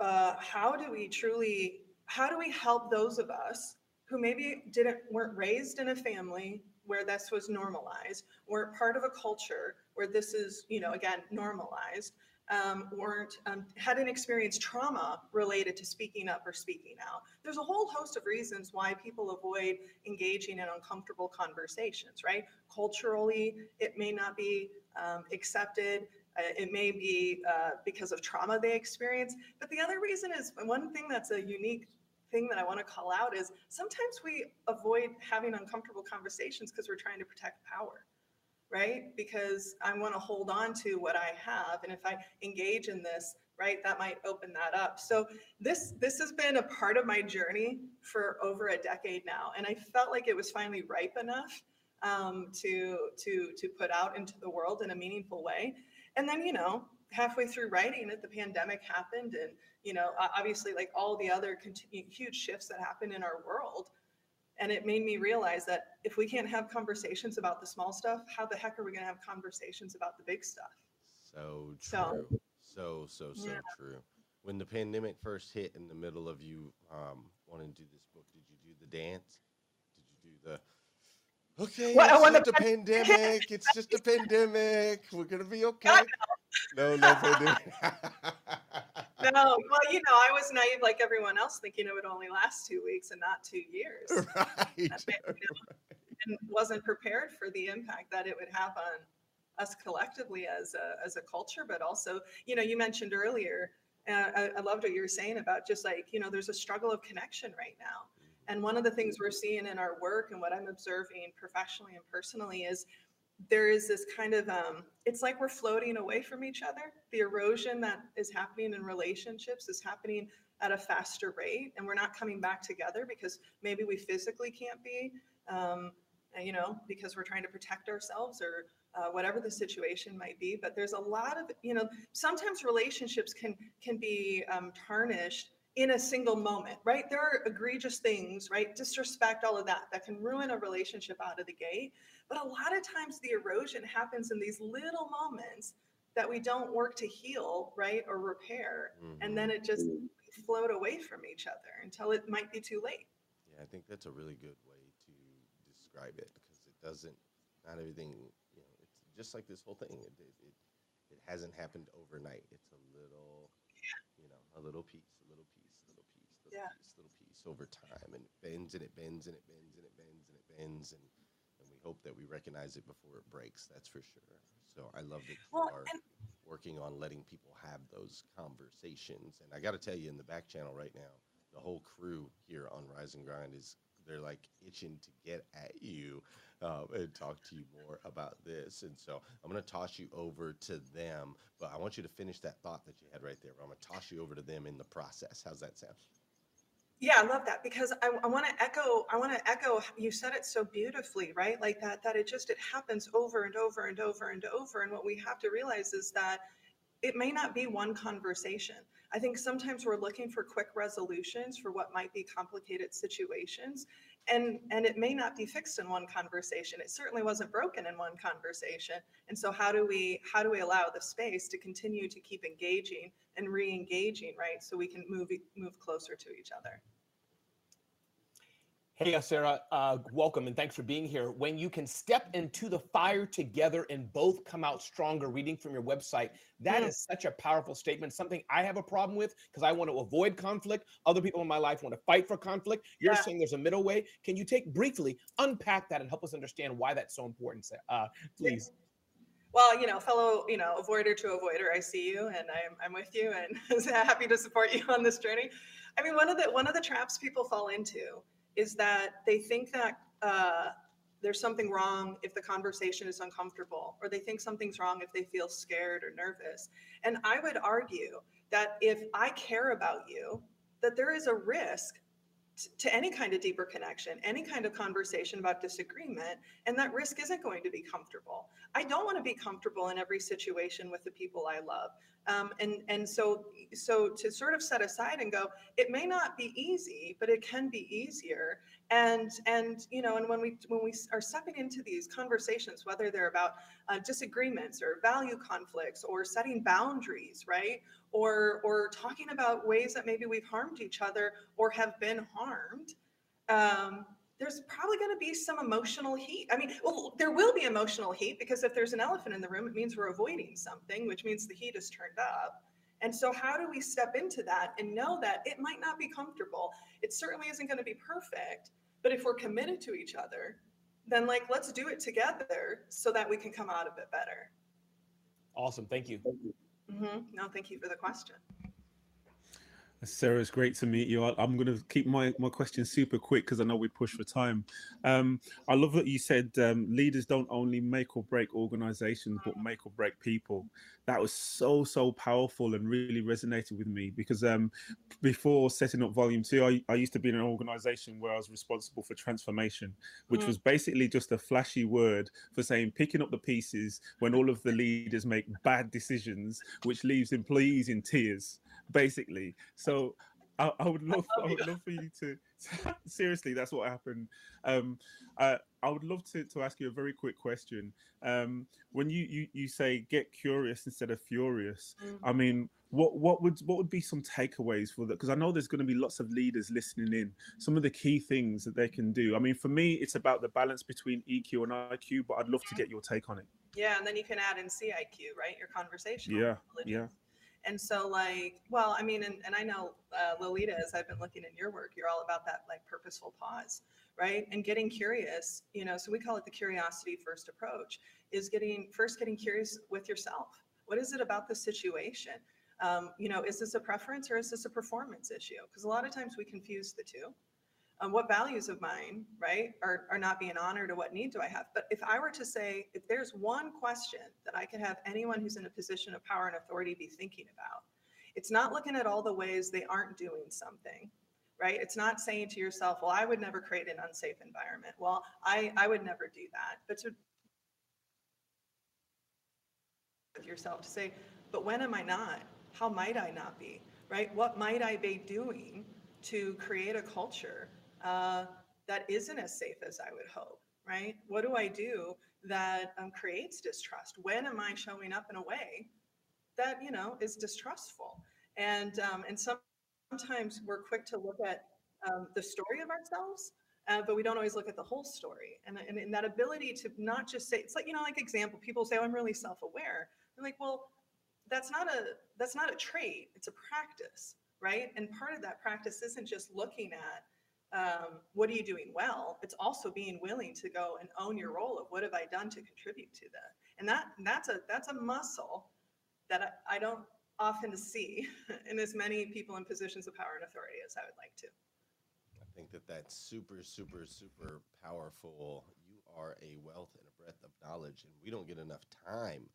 how do we truly how do we help those of us who maybe didn't weren't raised in a family where this was normalized weren't part of a culture where this is you know again normalized um, weren't um, hadn't experienced trauma related to speaking up or speaking out? There's a whole host of reasons why people avoid engaging in uncomfortable conversations right? Culturally it may not be um, accepted it may be uh, because of trauma they experience. But the other reason is one thing that's a unique thing that I want to call out is sometimes we avoid having uncomfortable conversations because we're trying to protect power, right? Because I want to hold on to what I have. And if I engage in this, right, that might open that up. So this this has been a part of my journey for over a decade now. And I felt like it was finally ripe enough um, to to to put out into the world in a meaningful way. And then, you know, halfway through writing it, the pandemic happened, and you know, obviously, like all the other continu- huge shifts that happen in our world. And it made me realize that if we can't have conversations about the small stuff, how the heck are we going to have conversations about the big stuff? So So- true. So, so, so Yeah. true. When the pandemic first hit in the middle of you um, wanting to do this book, did you do the dance? Did you do the Okay, Well, it's just the a pandemic. It's just a pandemic. We're gonna be <laughs> okay. No, no pandemic. <laughs> No, well, you know, I was naive like everyone else, thinking it would only last two weeks and not two years. <laughs> right. You know, and wasn't prepared for the impact that it would have on us collectively as a, as a culture, but also, you know, you mentioned earlier, uh, I, I loved what you were saying about just like, you know, there's a struggle of connection right now. And one of the things we're seeing in our work and what I'm observing professionally and personally is there is this kind of um, it's like we're floating away from each other. The erosion that is happening in relationships is happening at a faster rate and we're not coming back together because maybe we physically can't be um, you know because we're trying to protect ourselves or uh, whatever the situation might be. But there's a lot of you know sometimes relationships can can be um, tarnished in a single moment right? There are egregious things right? Disrespect all of that that can ruin a relationship out of the gate. But a lot of times the erosion happens in these little moments that we don't work to heal right or repair. Mm-hmm. and then it just float away from each other until it might be too late. Yeah i think that's a really good way to describe it because it doesn't not everything you know, it's just like this whole thing. It, it, it, it hasn't happened overnight. It's a little, you know, a little piece, a little piece, a little piece, little yeah. piece, little piece over time, and it bends and it bends and it bends and it bends and it bends, and and we hope that we recognize it before it breaks. That's for sure. So I love that you well, are and- working on letting people have those conversations. And I got to tell you, in the back channel right now, the whole crew here on Rise and Grind is they're like itching to get at you um, and talk to you more about this. And so I'm going to toss you over to them, but I want you to finish that thought that you had right there. I'm going to toss you over to them in the process. How's that sound? Yeah, I love that because I, I want to echo. I want to echo. You said it so beautifully, right? Like that. That it just it happens over and over and over and over. And what we have to realize is that it may not be one conversation. I think sometimes we're looking for quick resolutions for what might be complicated situations and and it may not be fixed in one conversation. It certainly wasn't broken in one conversation. And so how do we how do we allow the space to continue to keep engaging and re-engaging right? So we can move move closer to each other Hey, Sarah, uh, welcome and thanks for being here. When you can step into the fire together and both come out stronger, reading from your website, that mm. is such a powerful statement. Something I have a problem with because I want to avoid conflict. Other people in my life want to fight for conflict. You're yeah. saying there's a middle way. Can you take briefly unpack that and help us understand why that's so important, uh, please? Well, you know, fellow, you know, avoider to avoider, I see you and I'm, I'm with you and <laughs> happy to support you on this journey. I mean, one of the one of the traps people fall into is that they think that uh, there's something wrong if the conversation is uncomfortable, or they think something's wrong if they feel scared or nervous. And I would argue that if I care about you, that there is a risk to any kind of deeper connection, any kind of conversation about disagreement, and that risk isn't going to be comfortable. I don't want to be comfortable in every situation with the people I love. Um, and and so so to sort of set aside and go, it may not be easy, but it can be easier. And and you know, and when we when we are stepping into these conversations, whether they're about uh, disagreements or value conflicts or setting boundaries, right, or or talking about ways that maybe we've harmed each other or have been harmed. Um, there's probably going to be some emotional heat. I mean, well, there will be emotional heat because if there's an elephant in the room, it means we're avoiding something, which means the heat is turned up. And so, how do we step into that and know that it might not be comfortable? It certainly isn't going to be perfect. But if we're committed to each other, then like let's do it together so that we can come out of it better. Awesome. Thank you. Mm-hmm. No, thank you for the question. Sarah, it's great to meet you. I, am going to keep my, my questions super quick because I know we push for time. Um, I love that you said um, leaders don't only make or break organizations, but make or break people. That was so, so powerful and really resonated with me because um, before setting up Volume 2, I, I, used to be in an organization where I was responsible for transformation, which mm. was basically just a flashy word for saying picking up the pieces when all of the leaders make bad decisions, which leaves employees in tears basically. So I, I would love, I, I <laughs> would love for you to <laughs> seriously. That's what happened. Um, I, I would love to, to ask you a very quick question. Um, when you, you you say get curious instead of furious, mm-hmm. I mean, what what would what would be some takeaways for that? Because I know there's going to be lots of leaders listening in. Some of the key things that they can do. I mean, for me, it's about the balance between EQ and IQ, but I'd love to get your take on it. Yeah, and then you can add in CIQ, right? Your conversation. Yeah, yeah. And so, like, well, I mean, and, and I know, uh, Lolita, as I've been looking in your work, you're all about that like purposeful pause, right? And getting curious, you know, so we call it the curiosity first approach, is getting first getting curious with yourself. What is it about the situation? Um, you know, is this a preference or is this a performance issue? Because a lot of times we confuse the two. Um, what values of mine, right, are, are not being honored or what need do I have? But if I were to say, if there's one question that I could have anyone who's in a position of power and authority be thinking about, it's not looking at all the ways they aren't doing something, right? It's not saying to yourself, well, I would never create an unsafe environment. Well, I, I would never do that. But to with yourself to say, but when am I not? How might I not be? Right? What might I be doing to create a culture uh, that isn't as safe as I would hope? Right? What do I do that um, creates distrust? When am I showing up in a way that you know is distrustful? And um, and sometimes we're quick to look at um, the story of ourselves uh, but we don't always look at the whole story. And, and, and, that ability to not just say, it's like, you know, like example, people say, oh, I'm really self-aware. I'm like, well, that's not a that's not a trait. It's a practice, right? And part of that practice isn't just looking at um, what are you doing well. It's also being willing to go and own your role of what have I done to contribute to that. And that that's a that's a muscle that I, I don't often see <laughs> in as many people in positions of power and authority as I would like to. I think that that's super, super, super powerful. You are a wealth and a breadth of knowledge, and we don't get enough time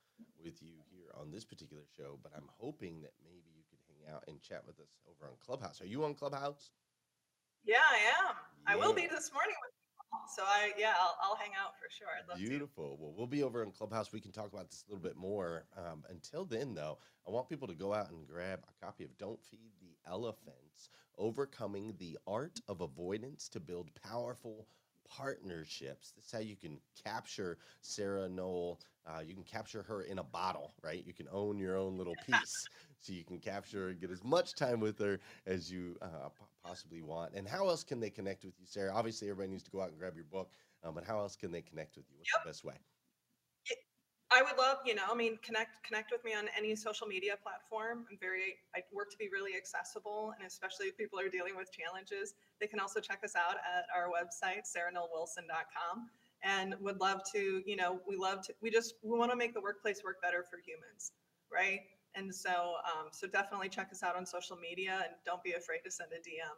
with you here on this particular show, but I'm hoping that maybe you could hang out and chat with us over on Clubhouse. Are you on Clubhouse? Yeah, I am. Yeah. I will be this morning with you. so I yeah, I'll, I'll hang out for sure. I'd love Beautiful. To. Well, we'll be over in Clubhouse. We can talk about this a little bit more. Um, until then, though, I want people to go out and grab a copy of "Don't Feed the Elephants: Overcoming the Art of Avoidance to Build Powerful partnerships. This is how you can capture Sarah Noll. Uh, you can capture her in a bottle, right? You can own your own little piece. <laughs> so you can capture and get as much time with her as you uh, possibly want. And how else can they connect with you, Sarah? Obviously, everybody needs to go out and grab your book, um, but how else can they connect with you? What's yep. the best way? I would love, you know, I mean, connect connect with me on any social media platform. I'm very, I work to be really accessible, and especially if people are dealing with challenges, they can also check us out at our website, sarahnollwilson.com, and would love to, you know, we love to, we just we want to make the workplace work better for humans, right? And so, um, so definitely check us out on social media, and don't be afraid to send a DM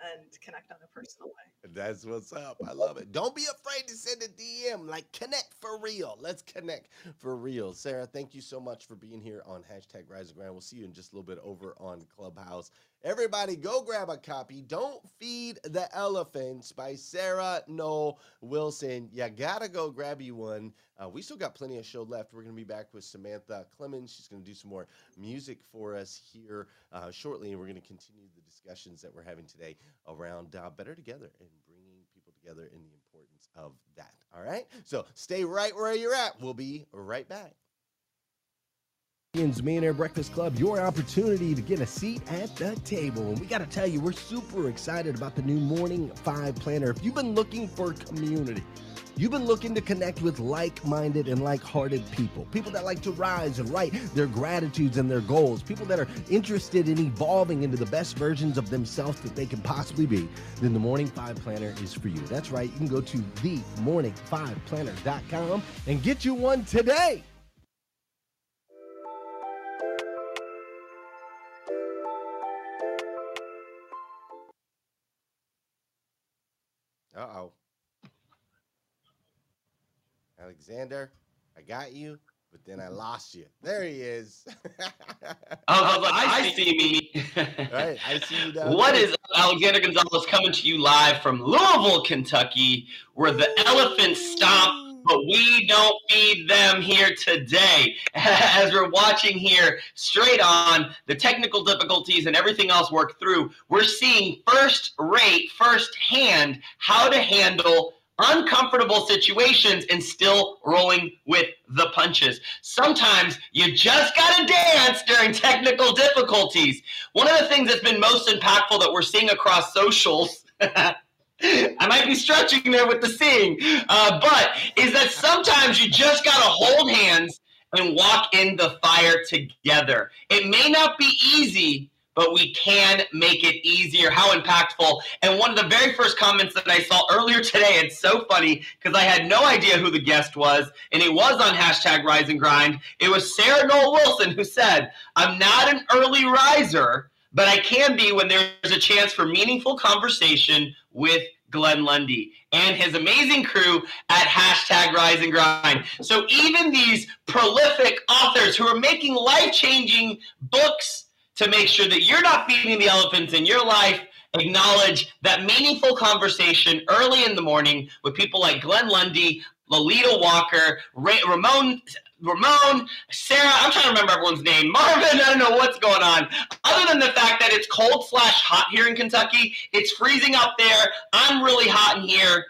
and connect on a personal way. That's what's up. I love it. Don't be afraid to send a DM. Like connect for real. Let's connect for real. Sarah, thank you so much for being here on hashtag Rise Ground. We'll see you in just a little bit over on Clubhouse. Everybody, go grab a copy. Don't Feed the Elephants by Sarah Noll Wilson. You gotta go grab you one. Uh, we still got plenty of show left. We're gonna be back with Samantha Clemens. She's gonna do some more music for us here uh, shortly, and we're gonna continue the discussions that we're having today around uh, better together and bringing people together in the importance of that. All right. So stay right where you're at. We'll be right back. Millionaire Breakfast Club, your opportunity to get a seat at the table. And we got to tell you, we're super excited about the new Morning Five Planner. If you've been looking for community, You've been looking to connect with like minded and like hearted people, people that like to rise and write their gratitudes and their goals, people that are interested in evolving into the best versions of themselves that they can possibly be. Then the Morning Five Planner is for you. That's right. You can go to themorning5planner.com and get you one today. Uh oh. Alexander, I got you, but then I lost you. There he is. <laughs> oh, I, see me. <laughs> right, I see you down What there. is Alexander Gonzalez coming to you live from Louisville, Kentucky, where the elephants stomp, but we don't feed them here today. <laughs> As we're watching here straight on the technical difficulties and everything else work through, we're seeing first rate, first hand how to handle uncomfortable situations and still rolling with the punches. Sometimes you just got to dance during technical difficulties. One of the things that's been most impactful that we're seeing across socials. <laughs> I might be stretching there with the seeing, uh, but is that sometimes you just got to hold hands and walk in the fire together. It may not be easy, but we can make it easier. How impactful. And one of the very first comments that I saw earlier today, it's so funny because I had no idea who the guest was, and it was on hashtag rise and grind. It was Sarah Noll Wilson who said, I'm not an early riser, but I can be when there's a chance for meaningful conversation with Glenn Lundy and his amazing crew at hashtag Rise and Grind. So even these prolific authors who are making life-changing books to make sure that you're not feeding the elephants in your life, acknowledge that meaningful conversation early in the morning with people like Glenn Lundy, Lolita Walker, Ray, Ramon Ramon, Sarah, I'm trying to remember everyone's name. Marvin, I don't know what's going on. Other than the fact that it's cold slash hot here in Kentucky, it's freezing up there. I'm really hot in here.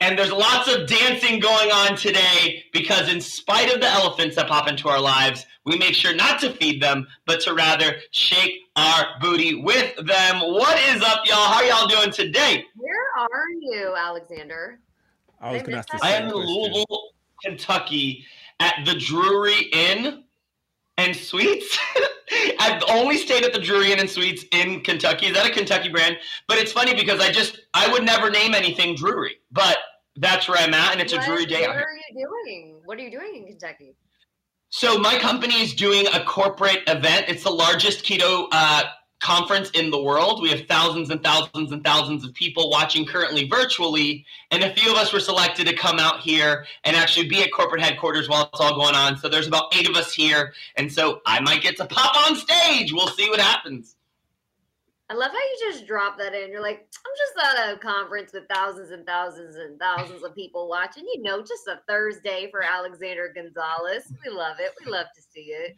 And there's lots of dancing going on today because, in spite of the elephants that pop into our lives, we make sure not to feed them, but to rather shake our booty with them. What is up, y'all? How y'all doing today? Where are you, Alexander? I was going to ask the missed I am in question. Louisville, Kentucky, at the Drury Inn and Suites. <laughs> I've only stayed at the Drury Inn and Suites in Kentucky. Is that a Kentucky brand? But it's funny because I just I would never name anything Drury, but that's where I'm at, and it's what, a Drury day. What are you doing? What are you doing in Kentucky? So my company is doing a corporate event. It's the largest keto uh, conference in the world. We have thousands and thousands and thousands of people watching currently virtually, and a few of us were selected to come out here and actually be at corporate headquarters while it's all going on. So there's about eight of us here, and so I might get to pop on stage. We'll see what happens. I love how you just drop that in. You're like, I'm just at a conference with thousands and thousands and thousands of people watching. You know, just a Thursday for Alexander Gonzalez. We love it. We love to see it.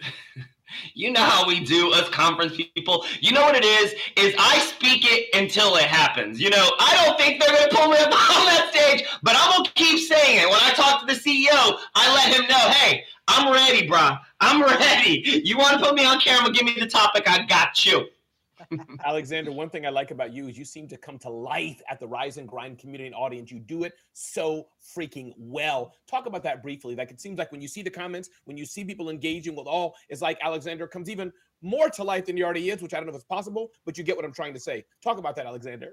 <laughs> You know how we do us conference people. You know what it is? Is I speak it until it happens. You know, I don't think they're gonna pull me up <laughs> on that stage, but I'm gonna keep saying it. When I talk to the CEO, I let him know, hey, I'm ready, bro. I'm <laughs> ready. You want to put me on camera? Give me the topic. I got you. <laughs> Alexander, one thing I like about you is you seem to come to life at the Rise and Grind community and audience. You do it so freaking well. Talk about that briefly. Like it seems like when you see the comments, when you see people engaging with all, it's like Alexander comes even more to life than he already is, which I don't know if it's possible, but you get what I'm trying to say. Talk about that, Alexander.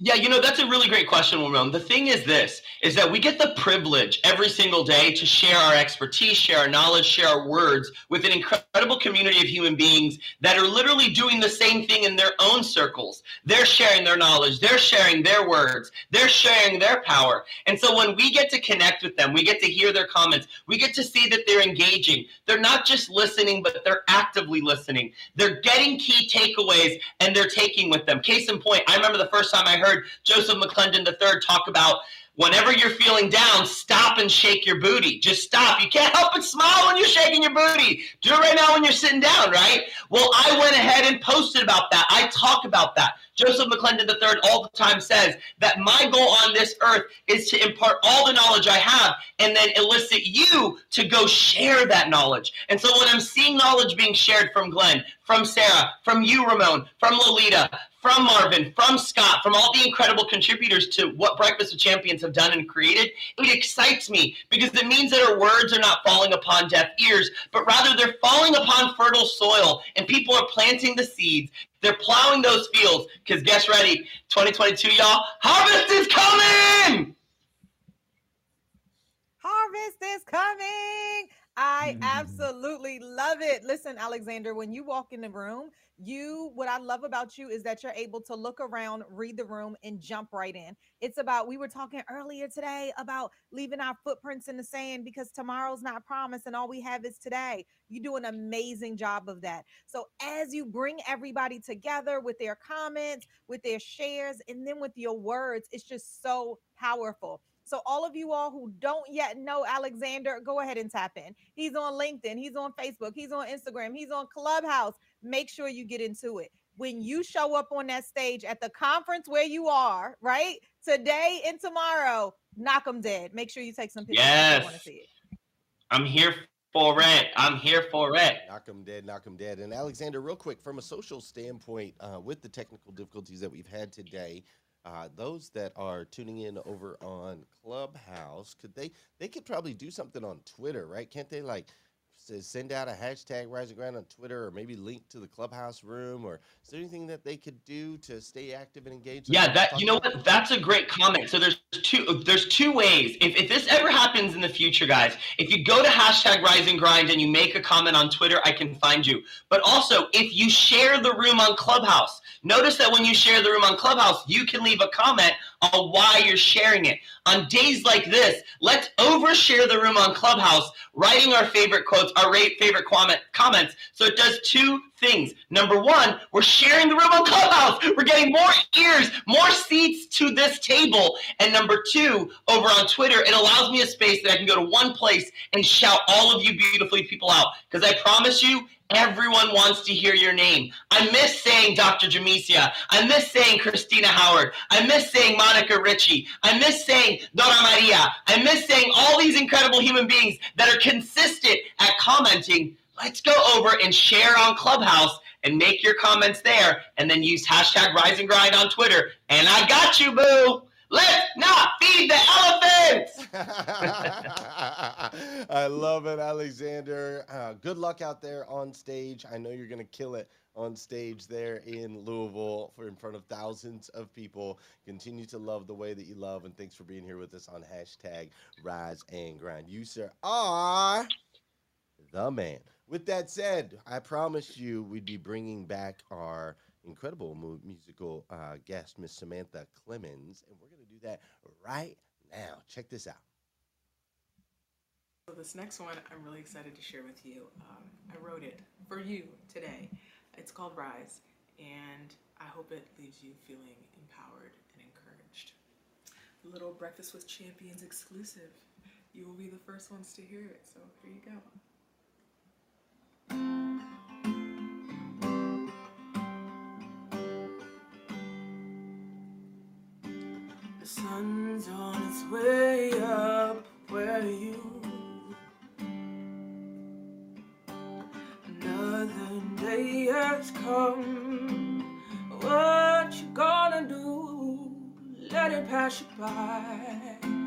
Yeah, you know, that's a really great question, Ramon. The thing is this, is that we get the privilege every single day to share our expertise, share our knowledge, share our words with an incredible community of human beings that are literally doing the same thing in their own circles. They're sharing their knowledge, they're sharing their words, they're sharing their power. And so when we get to connect with them, we get to hear their comments, we get to see that they're engaging. They're not just listening, but they're actively listening. They're getting key takeaways and they're taking with them. Case in point, I remember the first time I heard Joseph McClendon III talk about whenever you're feeling down, stop and shake your booty. Just stop. You can't help but smile when you're shaking your booty. Do it right now when you're sitting down, right? Well, I went ahead and posted about that. I talk about that. Joseph McClendon III all the time says that my goal on this earth is to impart all the knowledge I have and then elicit you to go share that knowledge. And so when I'm seeing knowledge being shared from Glenn, from Sarah, from you, Ramon, from Lolita, from Marvin, from Scott, from all the incredible contributors to what Breakfast of Champions have done and created, it excites me because it means that our words are not falling upon deaf ears, but rather they're falling upon fertile soil and people are planting the seeds. They're plowing those fields because guess ready, 2022, y'all, harvest is coming! Harvest is coming. I mm-hmm. absolutely love it. Listen, Alexander, when you walk in the room, you what I love about you is that you're able to look around, read the room, and jump right in. It's about we were talking earlier today about leaving our footprints in the sand because tomorrow's not promised and all we have is today. You do an amazing job of that. So as you bring everybody together with their comments, with their shares, and then with your words, it's just so powerful. So, all of you all who don't yet know Alexander, go ahead and tap in. He's on LinkedIn, he's on Facebook, he's on Instagram, he's on Clubhouse. Make sure you get into it. When you show up on that stage at the conference where you are, right? Today and tomorrow, knock them dead. Make sure you take some pictures. I want to Yes. see it. I'm here for it. I'm here for it. Knock 'em dead, knock knock 'em dead. And Alexander, real quick, from a social standpoint, uh, with the technical difficulties that we've had today, uh, those that are tuning in over on Clubhouse, could they they could probably do something on Twitter, right? Can't they like send out a hashtag Rise and Grind on Twitter, or maybe link to the clubhouse room, or is there anything that they could do to stay active and engaged? Yeah, that you know what? That's a great comment. So there's two there's two ways. If, if this ever happens in the future, guys, if you go to hashtag Rise and Grind and you make a comment on Twitter, I can find you. But also, if you share the room on Clubhouse, notice that when you share the room on Clubhouse, you can leave a comment on why you're sharing it. On days like this, let's overshare the room on Clubhouse, writing our favorite quotes, our favorite comment, comments. So it does two things. Number one, we're sharing the room on Clubhouse. We're getting more ears, more seats to this table. And number two, over on Twitter, it allows me a space that I can go to one place and shout all of you beautifully people out. Because I promise you, everyone wants to hear your name. I miss saying Dr. Jamesia. I miss saying Christina Howard. I miss saying Monica Ritchie. I miss saying Dora Maria. I miss saying all these incredible human beings that are consistent at commenting. Let's go over and share on Clubhouse and make your comments there and then use hashtag Rise and Grind on Twitter. And I got you, boo. Let's not feed the elephants. <laughs> <laughs> I love it, Alexander. Uh, good luck out there on stage. I know you're going to kill it on stage there in Louisville for in front of thousands of people. Continue to love the way that you love, and thanks for being here with us on hashtag Rise and Grind. You, sir, are the man. With that said, I promised you we'd be bringing back our incredible mu- musical uh, guest, Miss Samantha Clemens, and we're going to do that right now. Check this out. So this next one, I'm really excited to share with you. Um, I wrote it for you today. It's called Rise, and I hope it leaves you feeling empowered and encouraged. Little Breakfast with Champions exclusive. You will be the first ones to hear it, so here you go. Sun's on its way up where are you Another day has come. What you gonna do? Let it pass you by.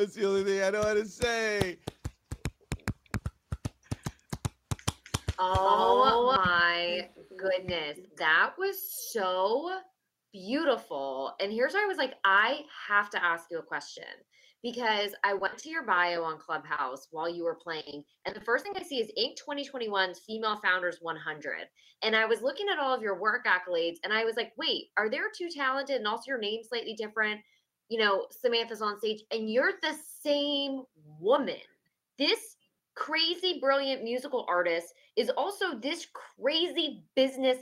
That's the only thing I know how to say. Oh my goodness. That was so beautiful. And here's where I was like, I have to ask you a question because I went to your bio on Clubhouse while you were playing. And the first thing I see is Inc. 2021's Female Founders 100. And I was looking at all of your work accolades and I was like, wait, are there two talented and also your name slightly different? You know, Samantha's on stage and you're the same woman. This crazy, brilliant musical artist is also this crazy business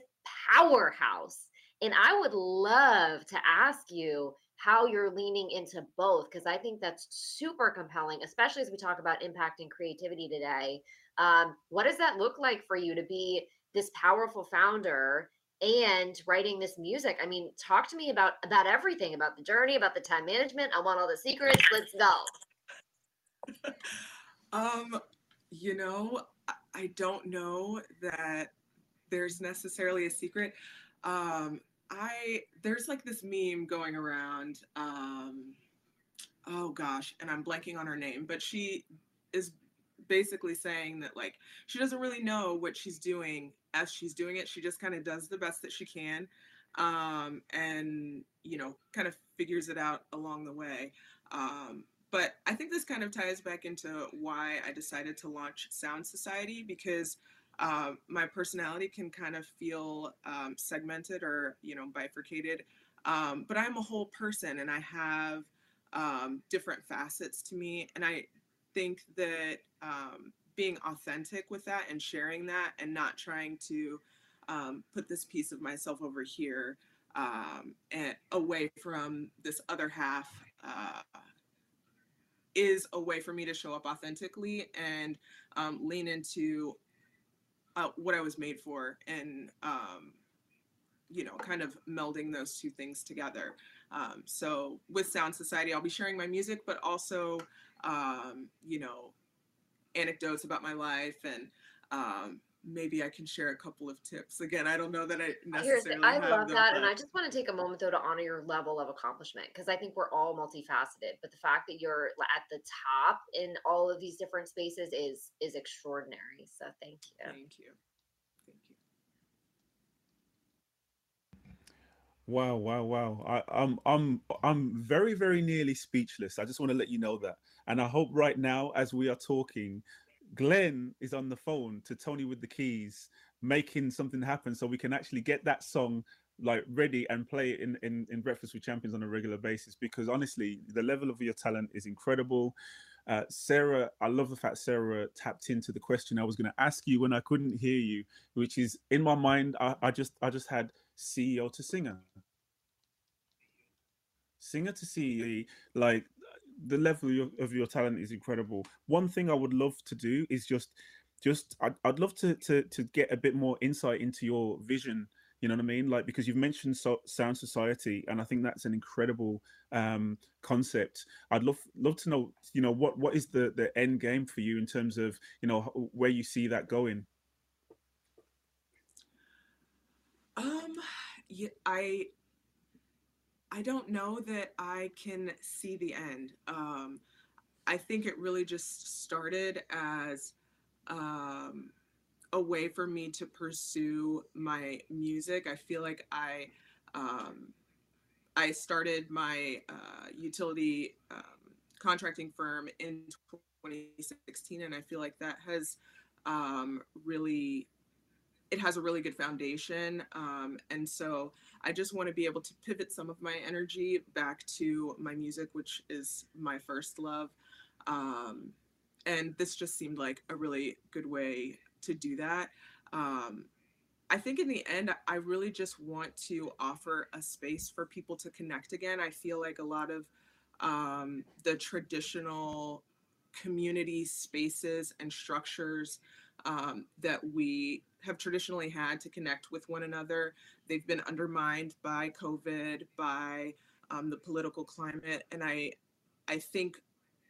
powerhouse. And I would love to ask you how you're leaning into both because I think that's super compelling, especially as we talk about impact and creativity today. Um, what does that look like for you to be this powerful founder and writing this music? I mean, talk to me about about everything, about the journey, about the time management. I want all the secrets. Let's go. <laughs> um, you know, I don't know that there's necessarily a secret. Um, I there's like this meme going around. Um, oh gosh, and I'm blanking on her name, but she is basically saying that like she doesn't really know what she's doing as she's doing it. She just kind of does the best that she can, um, and you know, kind of figures it out along the way. Um, but I think this kind of ties back into why I decided to launch Sound Society because uh, my personality can kind of feel um, segmented or you know bifurcated um, but i'm a whole person and i have um, different facets to me and i think that um, being authentic with that and sharing that and not trying to um, put this piece of myself over here um, and away from this other half uh, is a way for me to show up authentically and lean into uh, what I was made for and um, you know kind of melding those two things together. Um, so with Sound Society, I'll be sharing my music, but also um, you know anecdotes about my life and um, maybe I can share a couple of tips. Again, I don't know that I necessarily. I love them, that, but... and I just want to take a moment though to honor your level of accomplishment because I think we're all multifaceted. But the fact that you're at the top in all of these different spaces is is extraordinary. So thank you. Thank you. Thank you. Wow, wow, wow. I, I'm I'm I'm very, very nearly speechless. I just want to let you know that. And I hope right now, as we are talking, Glenn is on the phone to Tony with the keys, making something happen so we can actually get that song like ready and play it in, in, in Breakfast with Champions on a regular basis because honestly, the level of your talent is incredible. Uh, Sarah, I love the fact Sarah tapped into the question I was going to ask you when I couldn't hear you, which is in my mind. I, I just I just had CEO to singer, singer to CEO, like the level of your, of your talent is incredible. One thing I would love to do is just just I'd, I'd love to, to to get a bit more insight into your vision you know what i mean? Like because you've mentioned so, sound society and i think that's an incredible um concept. I'd love love to know you know what what is the the end game for you in terms of you know where you see that going? Um yeah, i I don't know that I can see the end. Um, I think it really just started as um, a way for me to pursue my music. I feel like I um, I started my uh, utility um, contracting firm in 2016, and I feel like that has um, really it has a really good foundation. Um, and so I just want to be able to pivot some of my energy back to my music, which is my first love. Um, and this just seemed like a really good way to do that. Um, I think in the end, I really just want to offer a space for people to connect again. I feel like a lot of um, the traditional community spaces and structures um, that we have traditionally had to connect with one another. They've been undermined by COVID, by um, the political climate, and I, I think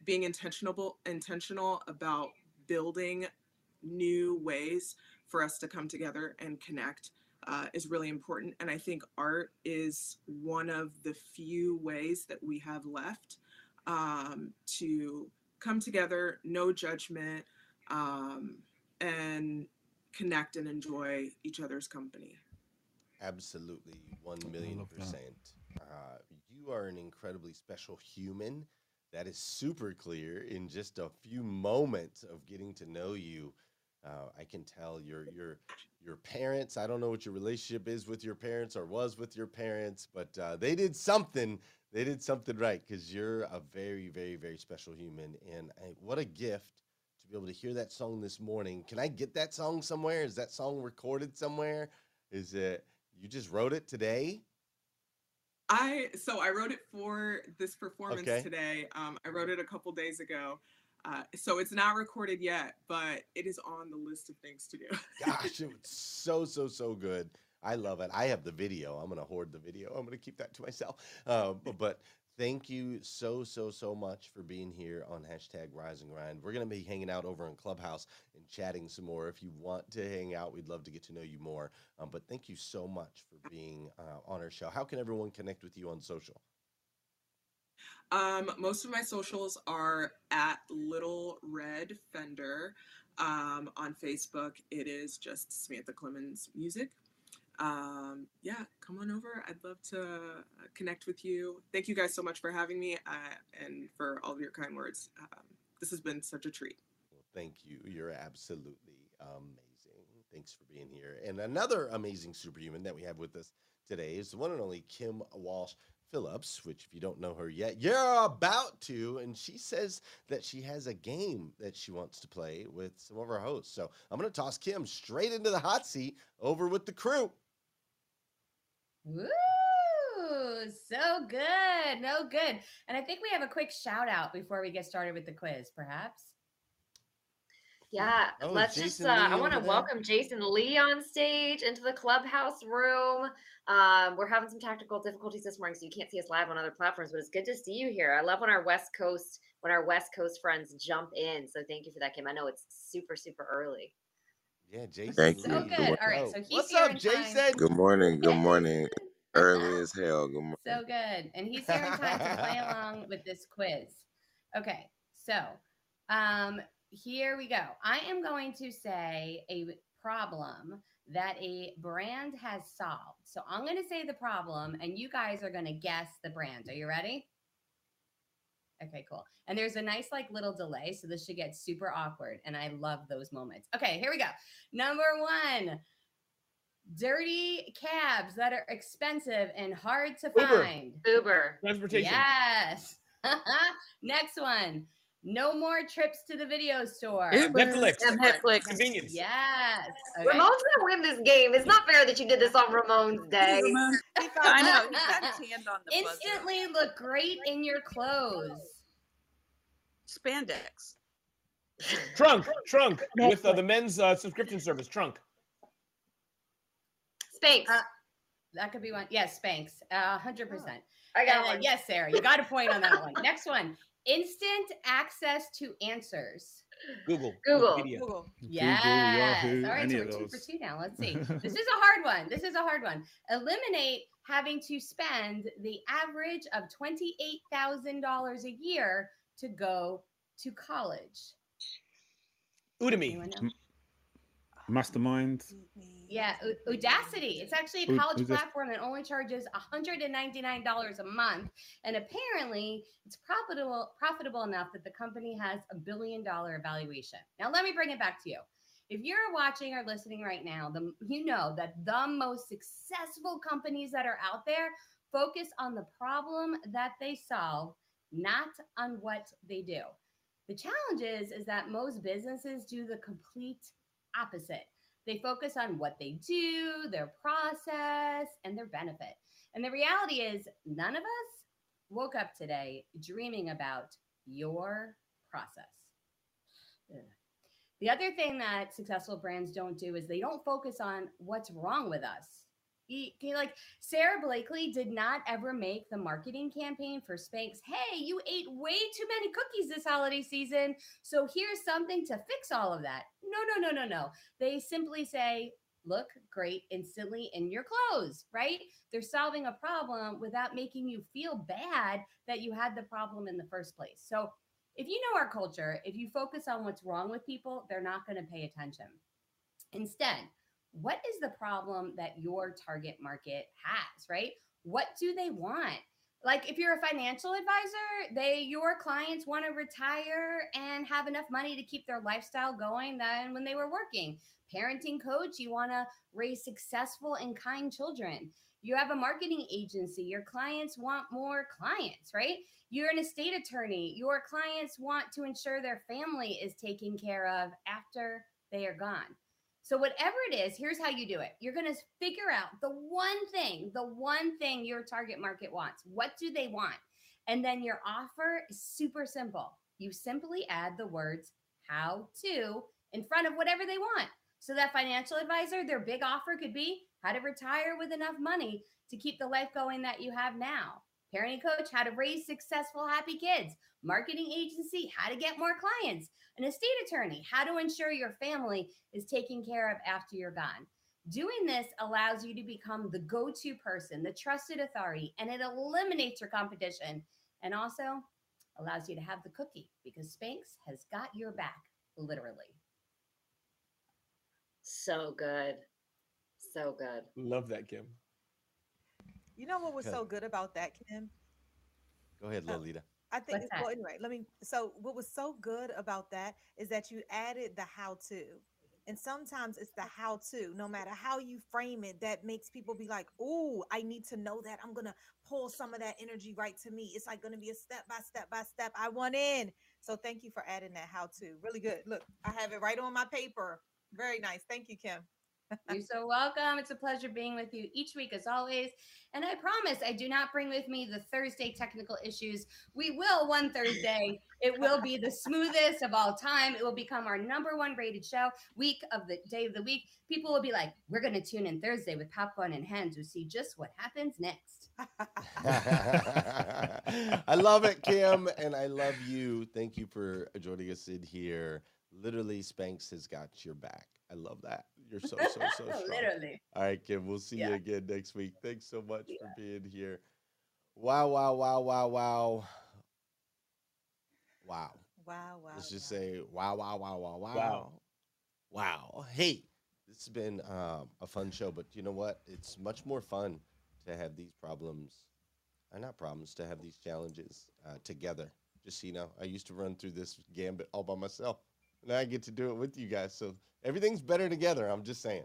being intentional intentional about building new ways for us to come together and connect uh, is really important. And I think art is one of the few ways that we have left um, to come together, no judgment, um, and connect and enjoy each other's company. Absolutely, one million percent. Uh, you are an incredibly special human. That is super clear in just a few moments of getting to know you. Uh, I can tell your your your parents. I don't know what your relationship is with your parents or was with your parents, but uh, they did something. They did something right because you're a very, very, very special human, and I, what a gift to be able to hear that song this morning. Can I get that song somewhere? Is that song recorded somewhere? Is it you just wrote it today? I so I wrote it for this performance Okay. today. Um, I wrote it a couple days ago. Uh, so it's not recorded yet, but it is on the list of things to do. <laughs> Gosh, it was so so so good. I love it. I have the video. I'm gonna hoard the video. I'm gonna keep that to myself. Uh, but, but thank you so so so much for being here on hashtag Rise and Grind. We're gonna be hanging out over in Clubhouse and chatting some more. If you want to hang out, we'd love to get to know you more. Um, but thank you so much for being uh, on our show. How can everyone connect with you on social? Um, most of my socials are at Little Red Fender. Um, on Facebook, it is just Samantha Clemens Music. Um, yeah, come on over. I'd love to uh, connect with you. Thank you guys so much for having me uh, and for all of your kind words. Um, this has been such a treat. Well, thank you. You're absolutely amazing. Thanks for being here. And another amazing superhuman that we have with us today is the one and only Kim Walsh Phillips, which, if you don't know her yet, you're about to. And she says that she has a game that she wants to play with some of our hosts. So I'm going to toss Kim straight into the hot seat over with the crew. Woo! So good. No good. And I think we have a quick shout out before we get started with the quiz, perhaps. Yeah, Oh, let's just. Uh, I want to welcome Jason Lee on stage into the clubhouse room. Um, we're having some tactical difficulties this morning, so you can't see us live on other platforms. But it's good to see you here. I love when our West Coast when our West Coast friends jump in. So thank you for that, Kim. I know it's super super early. Yeah, Jason. Thank So you. good. All right. So he's What's here up, in time. Jason? Good morning. Good morning. Early as hell. Good <laughs> morning. So good. And he's here in time to play <laughs> along with this quiz. Okay. So um, here we go. I am going to say a problem that a brand has solved. So I'm going to say the problem, and you guys are going to guess the brand. Are you ready? Okay, cool. And there's a nice, like, little delay. So this should get super awkward. And I love those moments. Okay, here we go. Number one dirty cabs that are expensive and hard to Uber. find. Uber. Transportation. Yes. <laughs> Next one. No more trips to the video store. Netflix. Netflix. Convenience. Yes. Okay. Ramon's gonna win this game. It's not fair that you did this on Ramon's day. <laughs> I know. He got his hand on the buzzer. Instantly look great in your clothes. Spandex. Trunk. Trunk. With uh, the men's uh, subscription service. Trunk. Spanx. That could be one. Yes, Spanx. A hundred percent. I got And then- one. Yes, Sarah, you got a point on that one. <laughs> Next one. Instant access to answers. Google. Google. Wikipedia. Google. Yes. Yahoo, All right, so we're two for two now. Let's <laughs> see. this is a hard one. This is a hard one. Eliminate having to spend the average of twenty-eight thousand dollars a year to go to college. Udemy. Anyone know? Yeah, U- Udacity. It's actually a college platform that only charges $199 a month. And apparently, it's profitable profitable enough that the company has a billion dollar valuation. Now, let me bring it back to you. If you're watching or listening right now, the, you know that the most successful companies that are out there focus on the problem that they solve, not on what they do. The challenge is, is that most businesses do the complete opposite. They focus on what they do, their process, and their benefit. And the reality is, none of us woke up today dreaming about your process. The other thing that successful brands don't do is they don't focus on what's wrong with us. Okay, Like Sara Blakely did not ever make the marketing campaign for Spanx. Hey, you ate way too many cookies this holiday season. So here's something to fix all of that. No, no, no, no, no. They simply say, look great instantly in your clothes, right? They're solving a problem without making you feel bad that you had the problem in the first place. So, if you know our culture, if you focus on what's wrong with people, they're not going to pay attention. Instead, what is the problem that your target market has, right? What do they want? Like if you're a financial advisor, they your clients want to retire and have enough money to keep their lifestyle going than when they were working. Parenting coach, you want to raise successful and kind children. You have a marketing agency, your clients want more clients, right? You're an estate attorney, your clients want to ensure their family is taken care of after they are gone. So, whatever it is, here's how you do it. You're going to figure out the one thing, the one thing your target market wants. What do they want? And then your offer is super simple. You simply add the words how to in front of whatever they want. So, that financial advisor, their big offer could be how to retire with enough money to keep the life going that you have now. Parenting coach, how to raise successful, happy kids. Marketing agency, how to get more clients an estate attorney, how to ensure your family is taken care of after you're gone. Doing this allows you to become the go to person, the trusted authority, and it eliminates your competition and also allows you to have the cookie because Spanx has got your back, literally. So good. So good. Love that, Kim. You know what was so good about that, Kim? Go ahead, Uh, Lolita. I think, What's well, that? anyway, let me. So, what was so good about that is that you added the how to. And sometimes it's the how to, no matter how you frame it, that makes people be like, oh, I need to know that. I'm going to pull some of that energy right to me. It's like going to be a step by step by step. I want in. So, thank you for adding that how to. Really good. Look, I have it right on my paper. Very nice. Thank you, Kim. You're so welcome. It's a pleasure being with you each week, as always. And I promise I do not bring with me the Thursday technical issues. We will one Thursday. It will be the smoothest of all time. It will become our number one rated show, week of the day of the week. People will be like, we're going to tune in Thursday with popcorn in hand to see just what happens next. <laughs> I love it, Kim, and I love you. Thank you for joining us in here. Literally, Spanx has got your back. I love that. You're so, so, so <laughs> strong. Literally. All right, Kim, we'll see you again next week. Thanks so much for being here. Wow, wow, wow, wow, wow. Wow. Wow, wow. Let's just say wow, wow, wow, wow, wow. Wow. Wow. Hey, this has been um, a fun show, but you know what? It's much more fun to have these problems, uh, not problems, to have these challenges uh, together. Just so you know, I used to run through this gambit all by myself. Now I get to do it with you guys. So everything's better together. I'm just saying.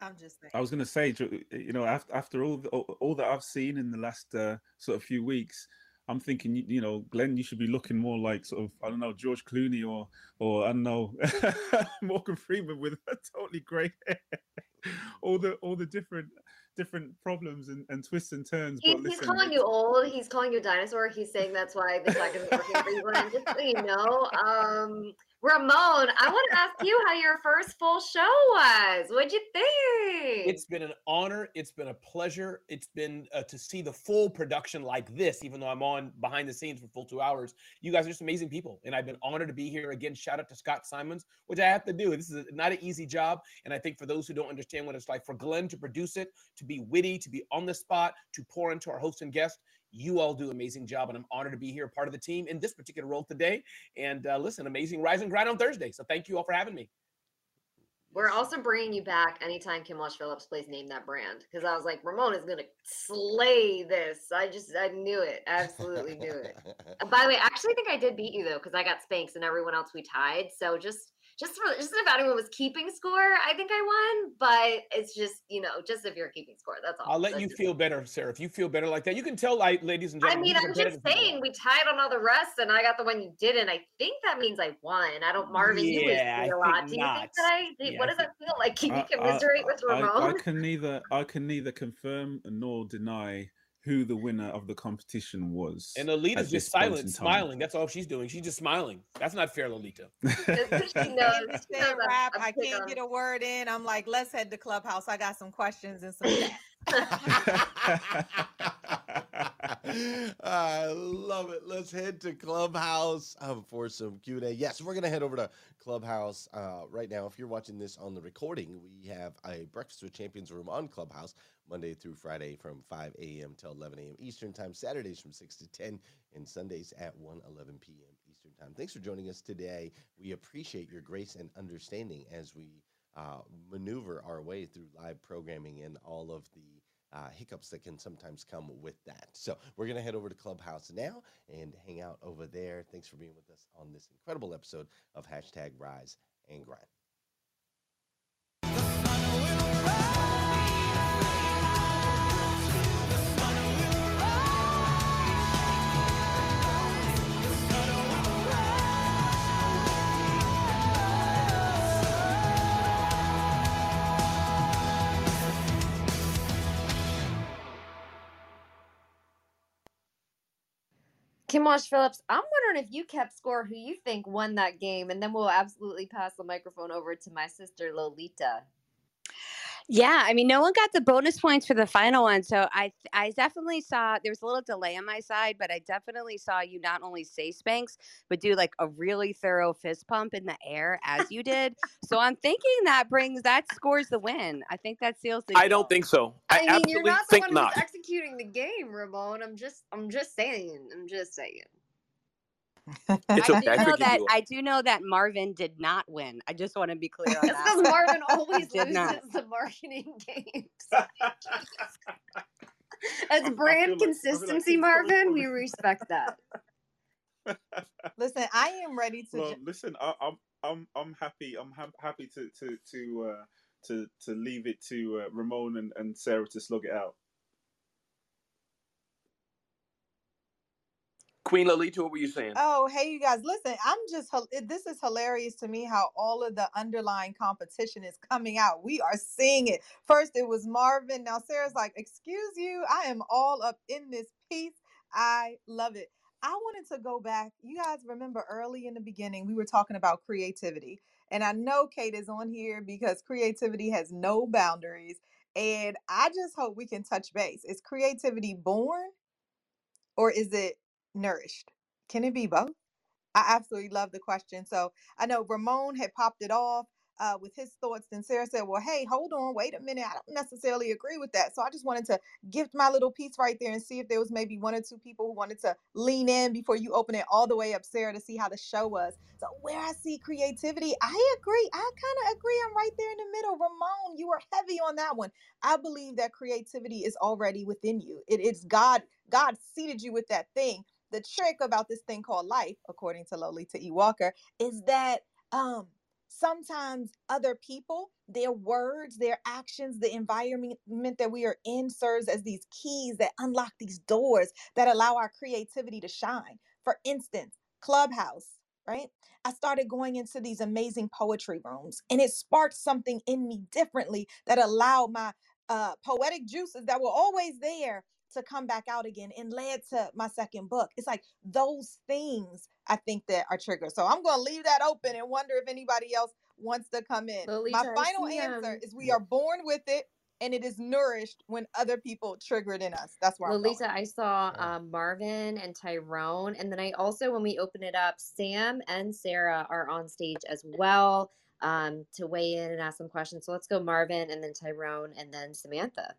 I'm just saying. I was going to say, you know, after after all the, all, all that I've seen in the last uh, sort of few weeks, I'm thinking, you, you know, Glenn, you should be looking more like sort of I don't know George Clooney or or I don't know <laughs> Morgan Freeman with a <laughs> totally grey hair. all the all the different different problems and, and twists and turns. He's, but he's calling you old. He's calling you a dinosaur. He's saying that's why the tech isn't working for you, Glenn. Just so you know. Um, Ramon, I want to ask you how your first full show was. What'd you think? It's been an honor. It's been a pleasure. It's been uh, to see the full production like this, even though I'm on behind the scenes for full two hours. You guys are just amazing people, and I've been honored to be here again. Shout out to Scott Simons, which I have to do. This is a- not an easy job, and I think for those who don't understand what it's like for Glenn to produce it, to be witty, to be on the spot, to pour into our host and guest. You all do an amazing job, and I'm honored to be here, part of the team in this particular role today. And uh, listen, amazing rise and grind on Thursday. So thank you all for having me. We're also bringing you back anytime Kim Walsh Phillips plays Name That Brand because I was like, Ramon is going to slay this. I just, I knew it. Absolutely knew it. <laughs> By the way, I actually think I did beat you though because I got Spanx and everyone else we tied. So just, just for, just if anyone was keeping score, I think I won. But it's just, you know, just if you're keeping score, that's all. I'll let That's you just- feel better, Sarah. If you feel better like that, you can tell, like, ladies and gentlemen. I mean, I'm just competitive people. saying we tied on all the rest, and I got the one you didn't. I think that means I won. I don't, Marvin. you lose Yeah, me I a lot. Do you not. think that I? do- Yeah, what does that feel like? Can you I- I- commiserate with I, Ramon? I can neither I can neither confirm nor deny who the winner of the competition was. And Lolita's just silent, smiling. That's all she's doing. She's just smiling. That's not fair, Lolita. <laughs> <laughs> she knows. She I'm- rap. I'm I quick can't get a word in. I'm like, let's head to clubhouse. I got some questions and some. <laughs> <laughs> I love it. Let's head to Clubhouse for some Q and A. Yes, we're gonna head over to Clubhouse uh, right now. If you're watching this on the recording, we have a Breakfast with Champions room on Clubhouse Monday through Friday from 5 a.m. till 11 a.m. Eastern Time. Saturdays from 6 to 10, and Sundays at 1 11 p.m. Eastern Time. Thanks for joining us today. We appreciate your grace and understanding as we uh, maneuver our way through live programming and all of the uh, hiccups that can sometimes come with that. So we're going to head over to Clubhouse now and hang out over there. Thanks for being with us on this incredible episode of hashtag Rise and Grind. Kim Walsh Phillips, I'm wondering if you kept score who you think won that game, and then we'll absolutely pass the microphone over to my sister Lolita. Yeah, I mean, no one got the bonus points for the final one, so I I definitely saw there was a little delay on my side, but I definitely saw you not only say Spanx, but do like a really thorough fist pump in the air as you did. So I'm thinking that brings that scores the win. I think that seals the. I don't think so. I, I mean, absolutely you're not the think one not. who's executing the game, Ramon. I'm just, I'm just saying. I'm just saying. It's I okay. do I know that. I do know that Marvin did not win. I just want to be clear on It's that. because <laughs> Marvin <laughs> always loses not. the marketing <laughs> games. As brand feel like- I like consistency, Marvin, we respect that. Listen, I am ready to. Well, ju- listen, I, I'm I'm I'm happy. I'm ha- happy to to to uh, to to leave it to uh, Ramon and, and Sarah to slug it out. Queen Lolita, what were you saying? Oh, hey, you guys. Listen, I'm just, this is hilarious to me how all of the underlying competition is coming out. We are seeing it. First, it was Marvin. Now, Sarah's like, Excuse you. I am all up in this piece. I love it. I wanted to go back. You guys remember early in the beginning, we were talking about creativity. And I know Kate is on here because creativity has no boundaries. And I just hope we can touch base. Is creativity born or is it nourished? Can it be both? I absolutely love the question. So I know Ramon had popped it off uh, with his thoughts. Then Sarah said, Well, hey, hold on, wait a minute. I don't necessarily agree with that. So I just wanted to gift my little piece right there and see if there was maybe one or two people who wanted to lean in before you open it all the way up, Sarah, to see how the show was. So where I see creativity, I agree. I kind of agree. I'm right there in the middle. Ramon, you were heavy on that one. I believe that creativity is already within you. It is God. God seated you with that thing. The trick about this thing called life, according to Lolita E. Walker, is that um sometimes other people, their words, their actions, the environment that we are in serves as these keys that unlock these doors that allow our creativity to shine. For instance, Clubhouse, right? I started going into these amazing poetry rooms and it sparked something in me differently that allowed my uh, poetic juices that were always there to come back out again and led to my second book. It's like those things I think that are triggers. So I'm going to leave that open and wonder if anybody else wants to come in. Lolita, my final answer is we are born with it and it is nourished when other people trigger it in us. That's where I'm going. Lolita, I saw um, Marvin and Tyrone, and then I also, when we open it up, Sam and Sarah are on stage as well um, to weigh in and ask some questions. So let's go Marvin, and then Tyrone, and then Samantha.